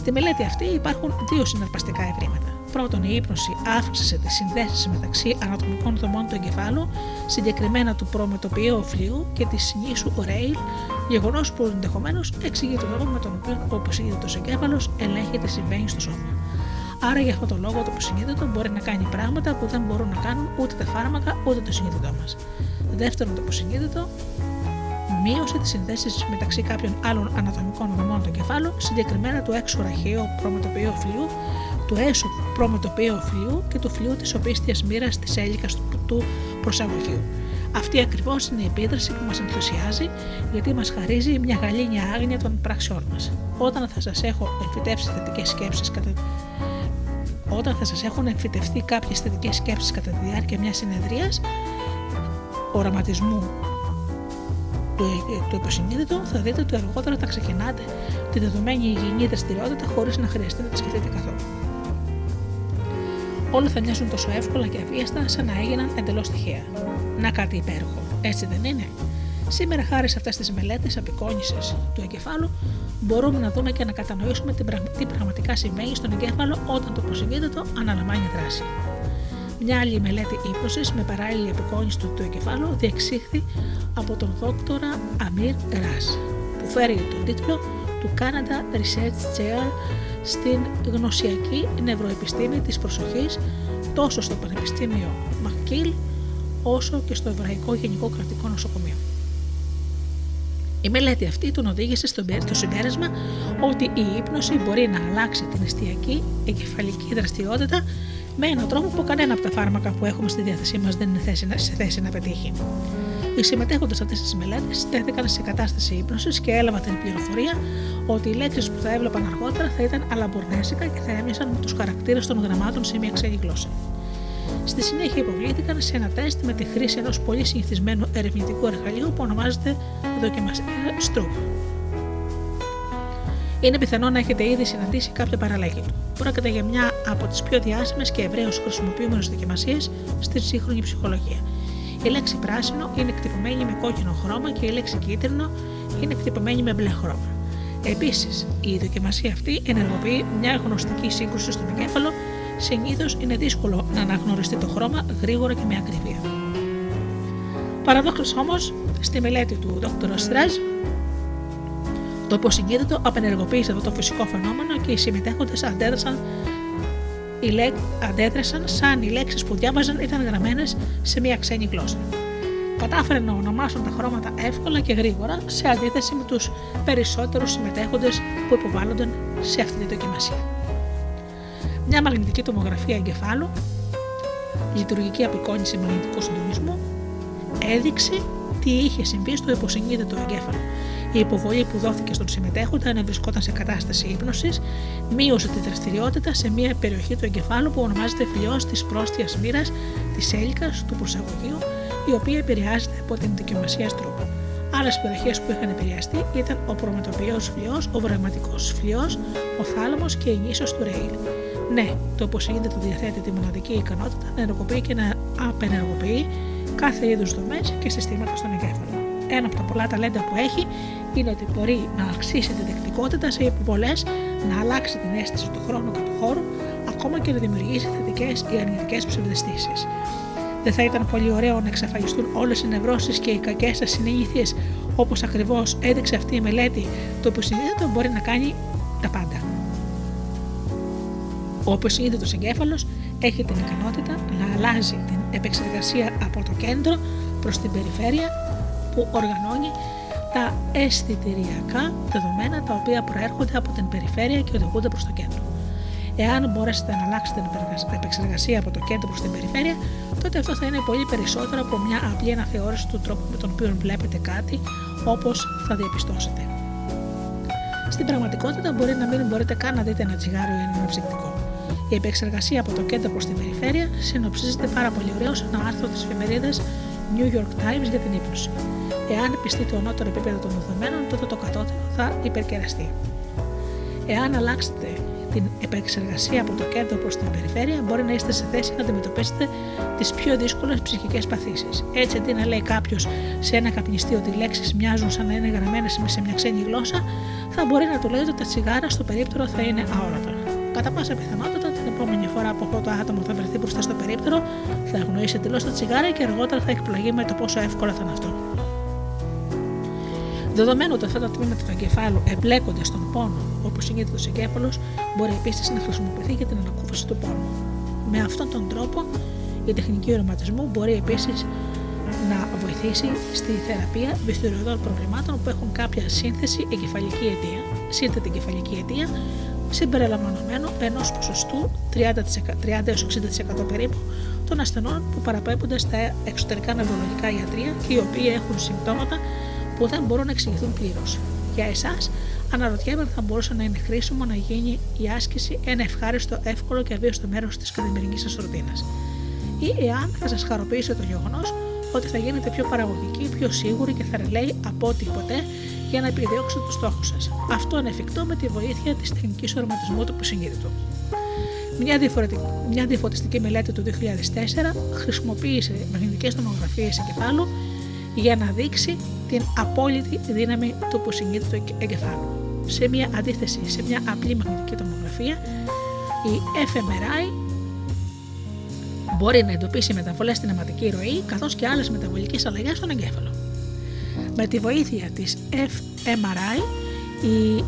Στη μελέτη αυτή υπάρχουν δύο συναρπαστικά ευρήματα. Πρώτον, η ύπνωση αύξησε τι συνδέσει μεταξύ ανατομικών δομών του εγκεφάλου, συγκεκριμένα του προμετωπιαίου οφλίου και της νήσου Ρέιλ, γεγονός που ενδεχομένως εξηγεί τον τρόπο με τον οποίο ο υποσυνείδητο εγκέφαλος ελέγχει τι συμβαίνει στο σώμα. Άρα, για αυτόν τον λόγο, το υποσυνείδητο μπορεί να κάνει πράγματα που δεν μπορούν να κάνουν ούτε τα φάρμακα ούτε το συνείδητό μας. Δεύτερον, το υποσυνείδητο μείωσε τι συνδέσει μεταξύ κάποιων άλλων ανατομικών δομών του εγκεφάλου, συγκεκριμένα του έξω ραχαίου προμετωπίου φλοιού, του έσω προμετωπίου φλοιού και του φλοιού της οπίστιας μοίρας της έλικας του προσαγωγείου. Αυτή ακριβώς είναι η επίδραση που μας ενθουσιάζει, γιατί μας χαρίζει μια γαλήνια άγνοια των πράξεών μας. Όταν θα σας έχω εμφυτεύσει θετικές σκέψεις κατά όταν θα σας έχουν εμφυτευτεί κάποιες θετικές σκέψεις κατά τη διάρκεια μιας συνεδρίας οραματισμού του, του υποσυνείδητου, θα δείτε ότι αργότερα θα ξεκινάτε τη δεδομένη υγιεινή δραστηριότητα χωρίς να χρειαστεί να τη σκεφτείτε καθόλου. Όλα θα μοιάζουν τόσο εύκολα και αβίαστα σαν να έγιναν εντελώς τυχαία. Να κάτι υπέροχο, έτσι δεν είναι; Σήμερα, χάρη σε αυτές τις μελέτες απεικόνησης του εγκεφάλου, μπορούμε να δούμε και να κατανοήσουμε τι πραγματικά συμβαίνει στον εγκέφαλο όταν το προσυνείδητο αναλαμβάνει δράση. Μια άλλη μελέτη ύπνωση με παράλληλη απεικόνηση του, του εγκεφάλου διεξήχθη από τον δόκτορα Αμίρ Ρας, που φέρει τον τίτλο του Canada Research Chair στην γνωσιακή νευροεπιστήμη της προσοχής τόσο στο Πανεπιστήμιο Μακκίλ όσο και στο Εβραϊκό Γενικό Κρατικό Νοσοκομείο. Η μελέτη αυτή τον οδήγησε στο συμπέρασμα ότι η ύπνωση μπορεί να αλλάξει την εστιακή εγκεφαλική δραστηριότητα με έναν τρόπο που κανένα από τα φάρμακα που έχουμε στη διάθεσή μας δεν είναι σε θέση να πετύχει. Οι συμμετέχοντες αυτές τις μελέτες τέθηκαν σε κατάσταση ύπνωσης και έλαβαν την πληροφορία ότι οι λέξεις που θα έβλεπαν αργότερα θα ήταν αλαμπορνέζικα και θα έμοιασαν με τους χαρακτήρες των γραμμάτων σε μια ξένη γλώσσα. Στη συνέχεια υποβλήθηκαν σε ένα τεστ με τη χρήση ενός πολύ συνηθισμένου ερευνητικού εργαλείου που ονομάζεται δοκιμασία Stroop. Είναι πιθανό να έχετε ήδη συναντήσει κάποια παραλλαγή του. Πρόκειται για μια από τις πιο διάσημες και ευρέως χρησιμοποιούμενες δοκιμασίες στη σύγχρονη ψυχολογία. Η λέξη πράσινο είναι εκτυπωμένη με κόκκινο χρώμα και η λέξη κίτρινο είναι εκτυπωμένη με μπλε χρώμα. Επίσης, η δοκιμασία αυτή ενεργοποιεί μια γνωστική σύγκρουση στον εγκέφαλο συνήθως είναι δύσκολο να αναγνωριστεί το χρώμα γρήγορα και με ακρίβεια. Παραδόξως όμως, στη μελέτη του Dr. Στράζ, το υποσυγκίνητο απενεργοποίησε αυτό το φυσικό φαινόμενο και οι συμμετέχοντες αντέδρασαν, αντέδρασαν σαν οι λέξεις που διάβαζαν ήταν γραμμένες σε μια ξένη γλώσσα. Κατάφεραν να ονομάσουν τα χρώματα εύκολα και γρήγορα σε αντίθεση με τους περισσότερους συμμετέχοντες που υποβάλλονταν σε αυτή τη δοκιμασία μια μαγνητική τομογραφία εγκεφάλου, λειτουργική απεικόνηση μαγνητικού συντονισμού, έδειξε τι είχε συμβεί στο υποσυνείδητο εγκέφαλο. Η υποβολή που δόθηκε στον συμμετέχοντα ενώ βρισκόταν σε κατάσταση ύπνωσης μείωσε τη δραστηριότητα σε μια περιοχή του εγκεφάλου που ονομάζεται φλοιό της πρόστιας μοίρας της έλικας του προσαγωγείου, η οποία επηρεάζεται από την δικαιομασία τρόπο. Άλλες περιοχές που είχαν επηρεαστεί ήταν ο προμετωπιαίος φλοιό, ο βραγματικός φλοιό, ο θάλαμος και η νήσος του Ρέιλ. Ναι, το υποσυνείδητο διαθέτει τη μοναδική ικανότητα να ενεργοποιεί και να απενεργοποιεί κάθε είδους δομές και συστήματα στον εγκέφαλο. Ένα από τα πολλά ταλέντα που έχει είναι ότι μπορεί να αυξήσει τη δεκτικότητα σε υποβολές, να αλλάξει την αίσθηση του χρόνου και του χώρου, ακόμα και να δημιουργήσει θετικές ή αρνητικές ψευδεστήσεις. Δεν θα ήταν πολύ ωραίο να εξαφανιστούν όλες οι νευρώσεις και οι κακές σας συνήθειες, όπως ακριβώς έδειξε αυτή η μελέτη, το υποσυνείδητο μπορεί να κάνει τα πάντα. Ο υποσυνείδητο εγκέφαλος έχει την ικανότητα να αλλάζει την επεξεργασία από το κέντρο προς την περιφέρεια που οργανώνει τα αισθητηριακά δεδομένα τα οποία προέρχονται από την περιφέρεια και οδηγούνται προς το κέντρο. Εάν μπορέσετε να αλλάξετε την επεξεργασία από το κέντρο προς την περιφέρεια, τότε αυτό θα είναι πολύ περισσότερο από μια απλή αναθεώρηση του τρόπου με τον οποίο βλέπετε κάτι, όπως θα διαπιστώσετε. Στην πραγματικότητα μπορεί να μην μπορείτε καν να δείτε ένα τσιγάρο ή ένα ψυκτικό. Η επεξεργασία από το κέντρο προς την περιφέρεια συνοψίζεται πάρα πολύ ωραίο σε ένα άρθρο της εφημερίδας New York Times για την ύπνωση. Εάν πιστεί το ανώτερο επίπεδο των δεδομένων, τότε το κατώτερο θα υπερκεραστεί. Εάν αλλάξετε την επεξεργασία από το κέντρο προς την περιφέρεια, μπορεί να είστε σε θέση να αντιμετωπίσετε τις πιο δύσκολες ψυχικές παθήσεις. Έτσι, αντί να λέει κάποιος σε ένα καπνιστή ότι οι λέξεις μοιάζουν σαν να είναι γραμμένες σε μια ξένη γλώσσα, θα μπορεί να του λέει ότι τα τσιγάρα στο περίπτερο θα είναι αόρατα. Κατά πάσα πιθανότητα, την επόμενη φορά που αυτό το άτομο θα βρεθεί μπροστά στο περίπτερο, θα αγνοήσει εντελώς τα τσιγάρα και αργότερα θα εκπλαγεί με το πόσο εύκολα θα είναι αυτό. Δεδομένου ότι αυτά τα τμήματα του εγκεφάλου εμπλέκονται στον πόνο, όπως είναι το εγκέφαλος, μπορεί επίσης να χρησιμοποιηθεί για την ανακούφιση του πόνου. Με αυτόν τον τρόπο, η τεχνική οραματισμού μπορεί επίσης να βοηθήσει στη θεραπεία δυστηριωδών προβλημάτων που έχουν κάποια σύνθεση εγκεφαλική αιτία, σύνθετη εγκεφαλική αιτία, συμπεριλαμβανομένου ενός ποσοστού 30-60% περίπου των ασθενών που παραπέμπονται στα εξωτερικά νευρολογικά ιατρία και οι οποίοι έχουν συμπτώματα που δεν μπορούν να εξηγηθούν πλήρως. Για εσάς, αναρωτιέμαι αν θα μπορούσε να είναι χρήσιμο να γίνει η άσκηση ένα ευχάριστο, εύκολο και αβίωστο μέρος της καθημερινής σας ρουτίνα. Ή εάν θα σας χαροποιήσει το γεγονός ότι θα γίνετε πιο παραγωγικοί, πιο σίγουροι και θαρελέοι από ό,τι ποτέ για να επιδιώξετε τους στόχους σας. Αυτό είναι εφικτό με τη βοήθεια της τεχνικής οραματισμού του υποσυνείδητου. Μια, μια διαφωτιστική μελέτη του 2004 χρησιμοποίησε μαγνητικές τομογραφίες εγκεφάλου για να δείξει την απόλυτη δύναμη του υποσυνείδητου εγκεφάλου. Σε μια αντίθεση σε μια απλή μαγνητική τομογραφία, η fMRI μπορεί να εντοπίσει μεταβολές στην αιματική ροή καθώς και άλλες μεταβολικές αλλαγές στον εγκέφαλο. Με τη βοήθεια της fMRI, οι,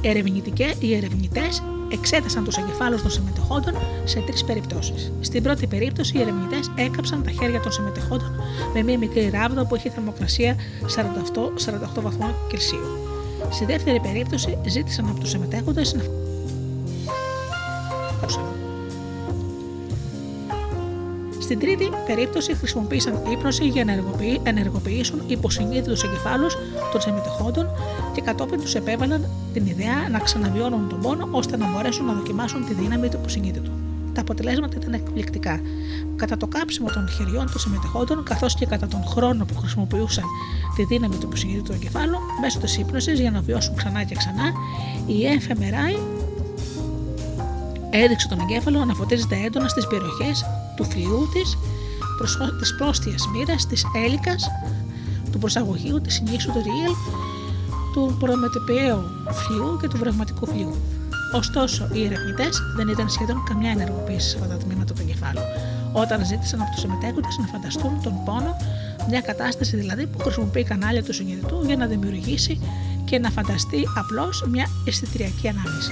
οι ερευνητές εξέτασαν τους εγκεφάλους των συμμετεχόντων σε τρεις περιπτώσεις. Στην πρώτη περίπτωση, οι ερευνητές έκαψαν τα χέρια των συμμετεχόντων με μία μικρή ράβδα που είχε θερμοκρασία 48, 48 βαθμών Κελσίου. Στη δεύτερη περίπτωση, ζήτησαν από τους συμμετέχοντες να Στην τρίτη περίπτωση χρησιμοποίησαν ύπνωση για να ενεργοποιήσουν υποσυνείδητους εγκεφάλους των συμμετεχόντων και κατόπιν τους επέβαλαν την ιδέα να ξαναβιώνουν τον πόνο ώστε να μπορέσουν να δοκιμάσουν τη δύναμη του υποσυνείδητου. Τα αποτελέσματα ήταν εκπληκτικά. Κατά το κάψιμο των χεριών των συμμετεχόντων, καθώς και κατά τον χρόνο που χρησιμοποιούσαν τη δύναμη του υποσυνείδητου εγκεφάλου, μέσω της ύπνωσης για να βιώσουν ξανά και ξανά, η FMRI έδειξε τον εγκέφαλο να φωτίζεται έντονα στις περιοχές του φλοιού της, της πρόστιας μοίρας, της έλικας, του προσαγωγείου, της νήσου του ριέλ, του προμετωπιαίου φλοιού και του βρευματικού φλοιού. Ωστόσο, οι ερευνητές δεν ήταν σχεδόν καμιά ενεργοποίηση σε αυτά τα τμήματα του εγκεφάλου, όταν ζήτησαν από τους συμμετέχοντες να φανταστούν τον πόνο, μια κατάσταση δηλαδή που χρησιμοποιεί κανάλια του συνειδητού για να δημιουργήσει και να φανταστεί απλώς μια αισθητηριακή ανάλυση.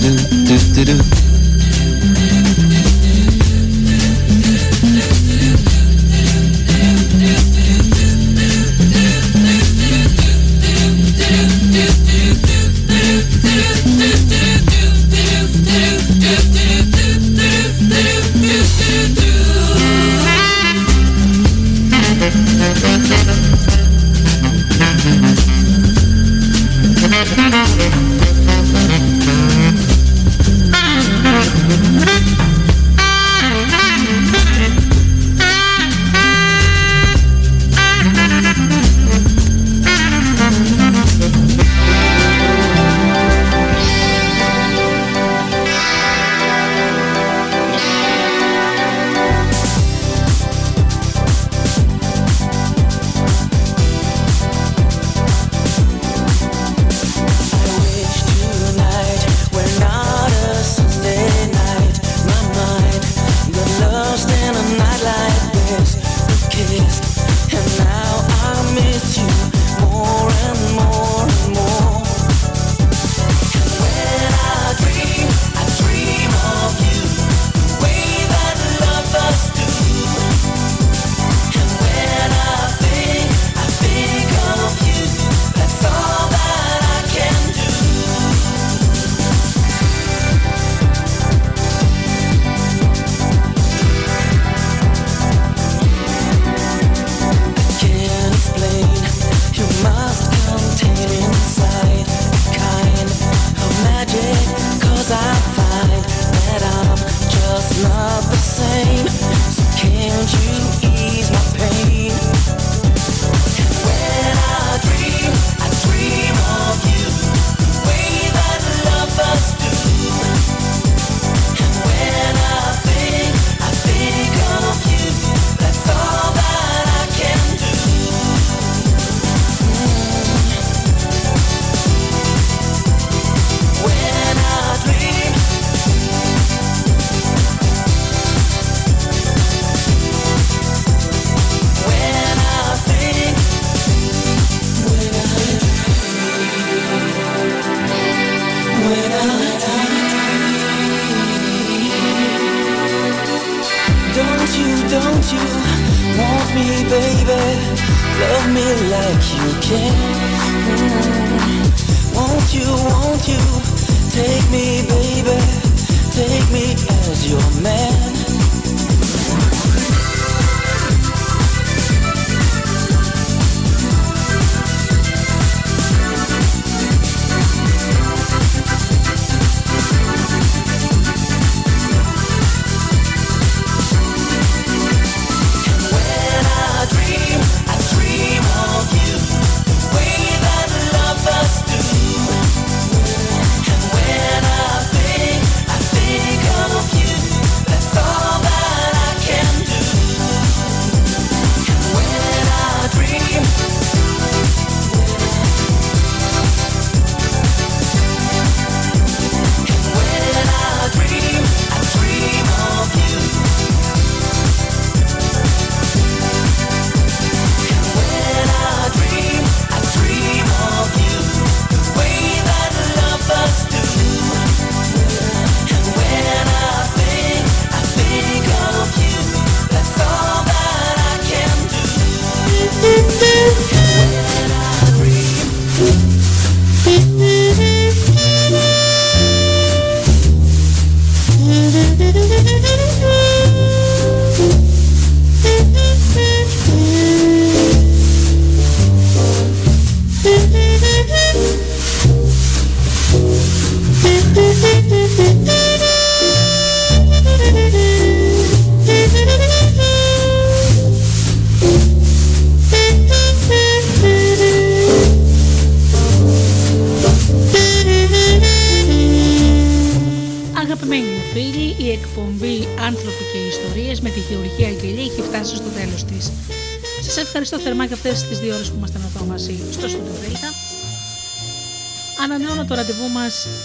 do do do do do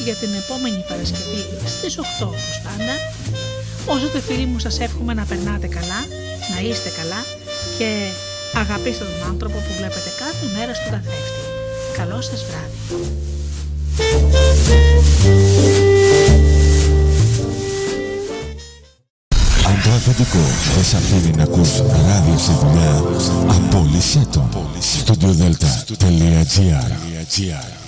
για την επόμενη Παρασκευή στις 8 όπως πάντα. Όσο το φίλοι μου σας εύχομαι να περνάτε καλά, να είστε καλά και αγαπήστε τον άνθρωπο που βλέπετε κάθε μέρα στον καθρέφτη. Καλό σας βράδυ. αφεντικό δεν σε αφήνει να ακούς ράδιο στη δουλειά, απόλυσέ το. Studiodelta.gr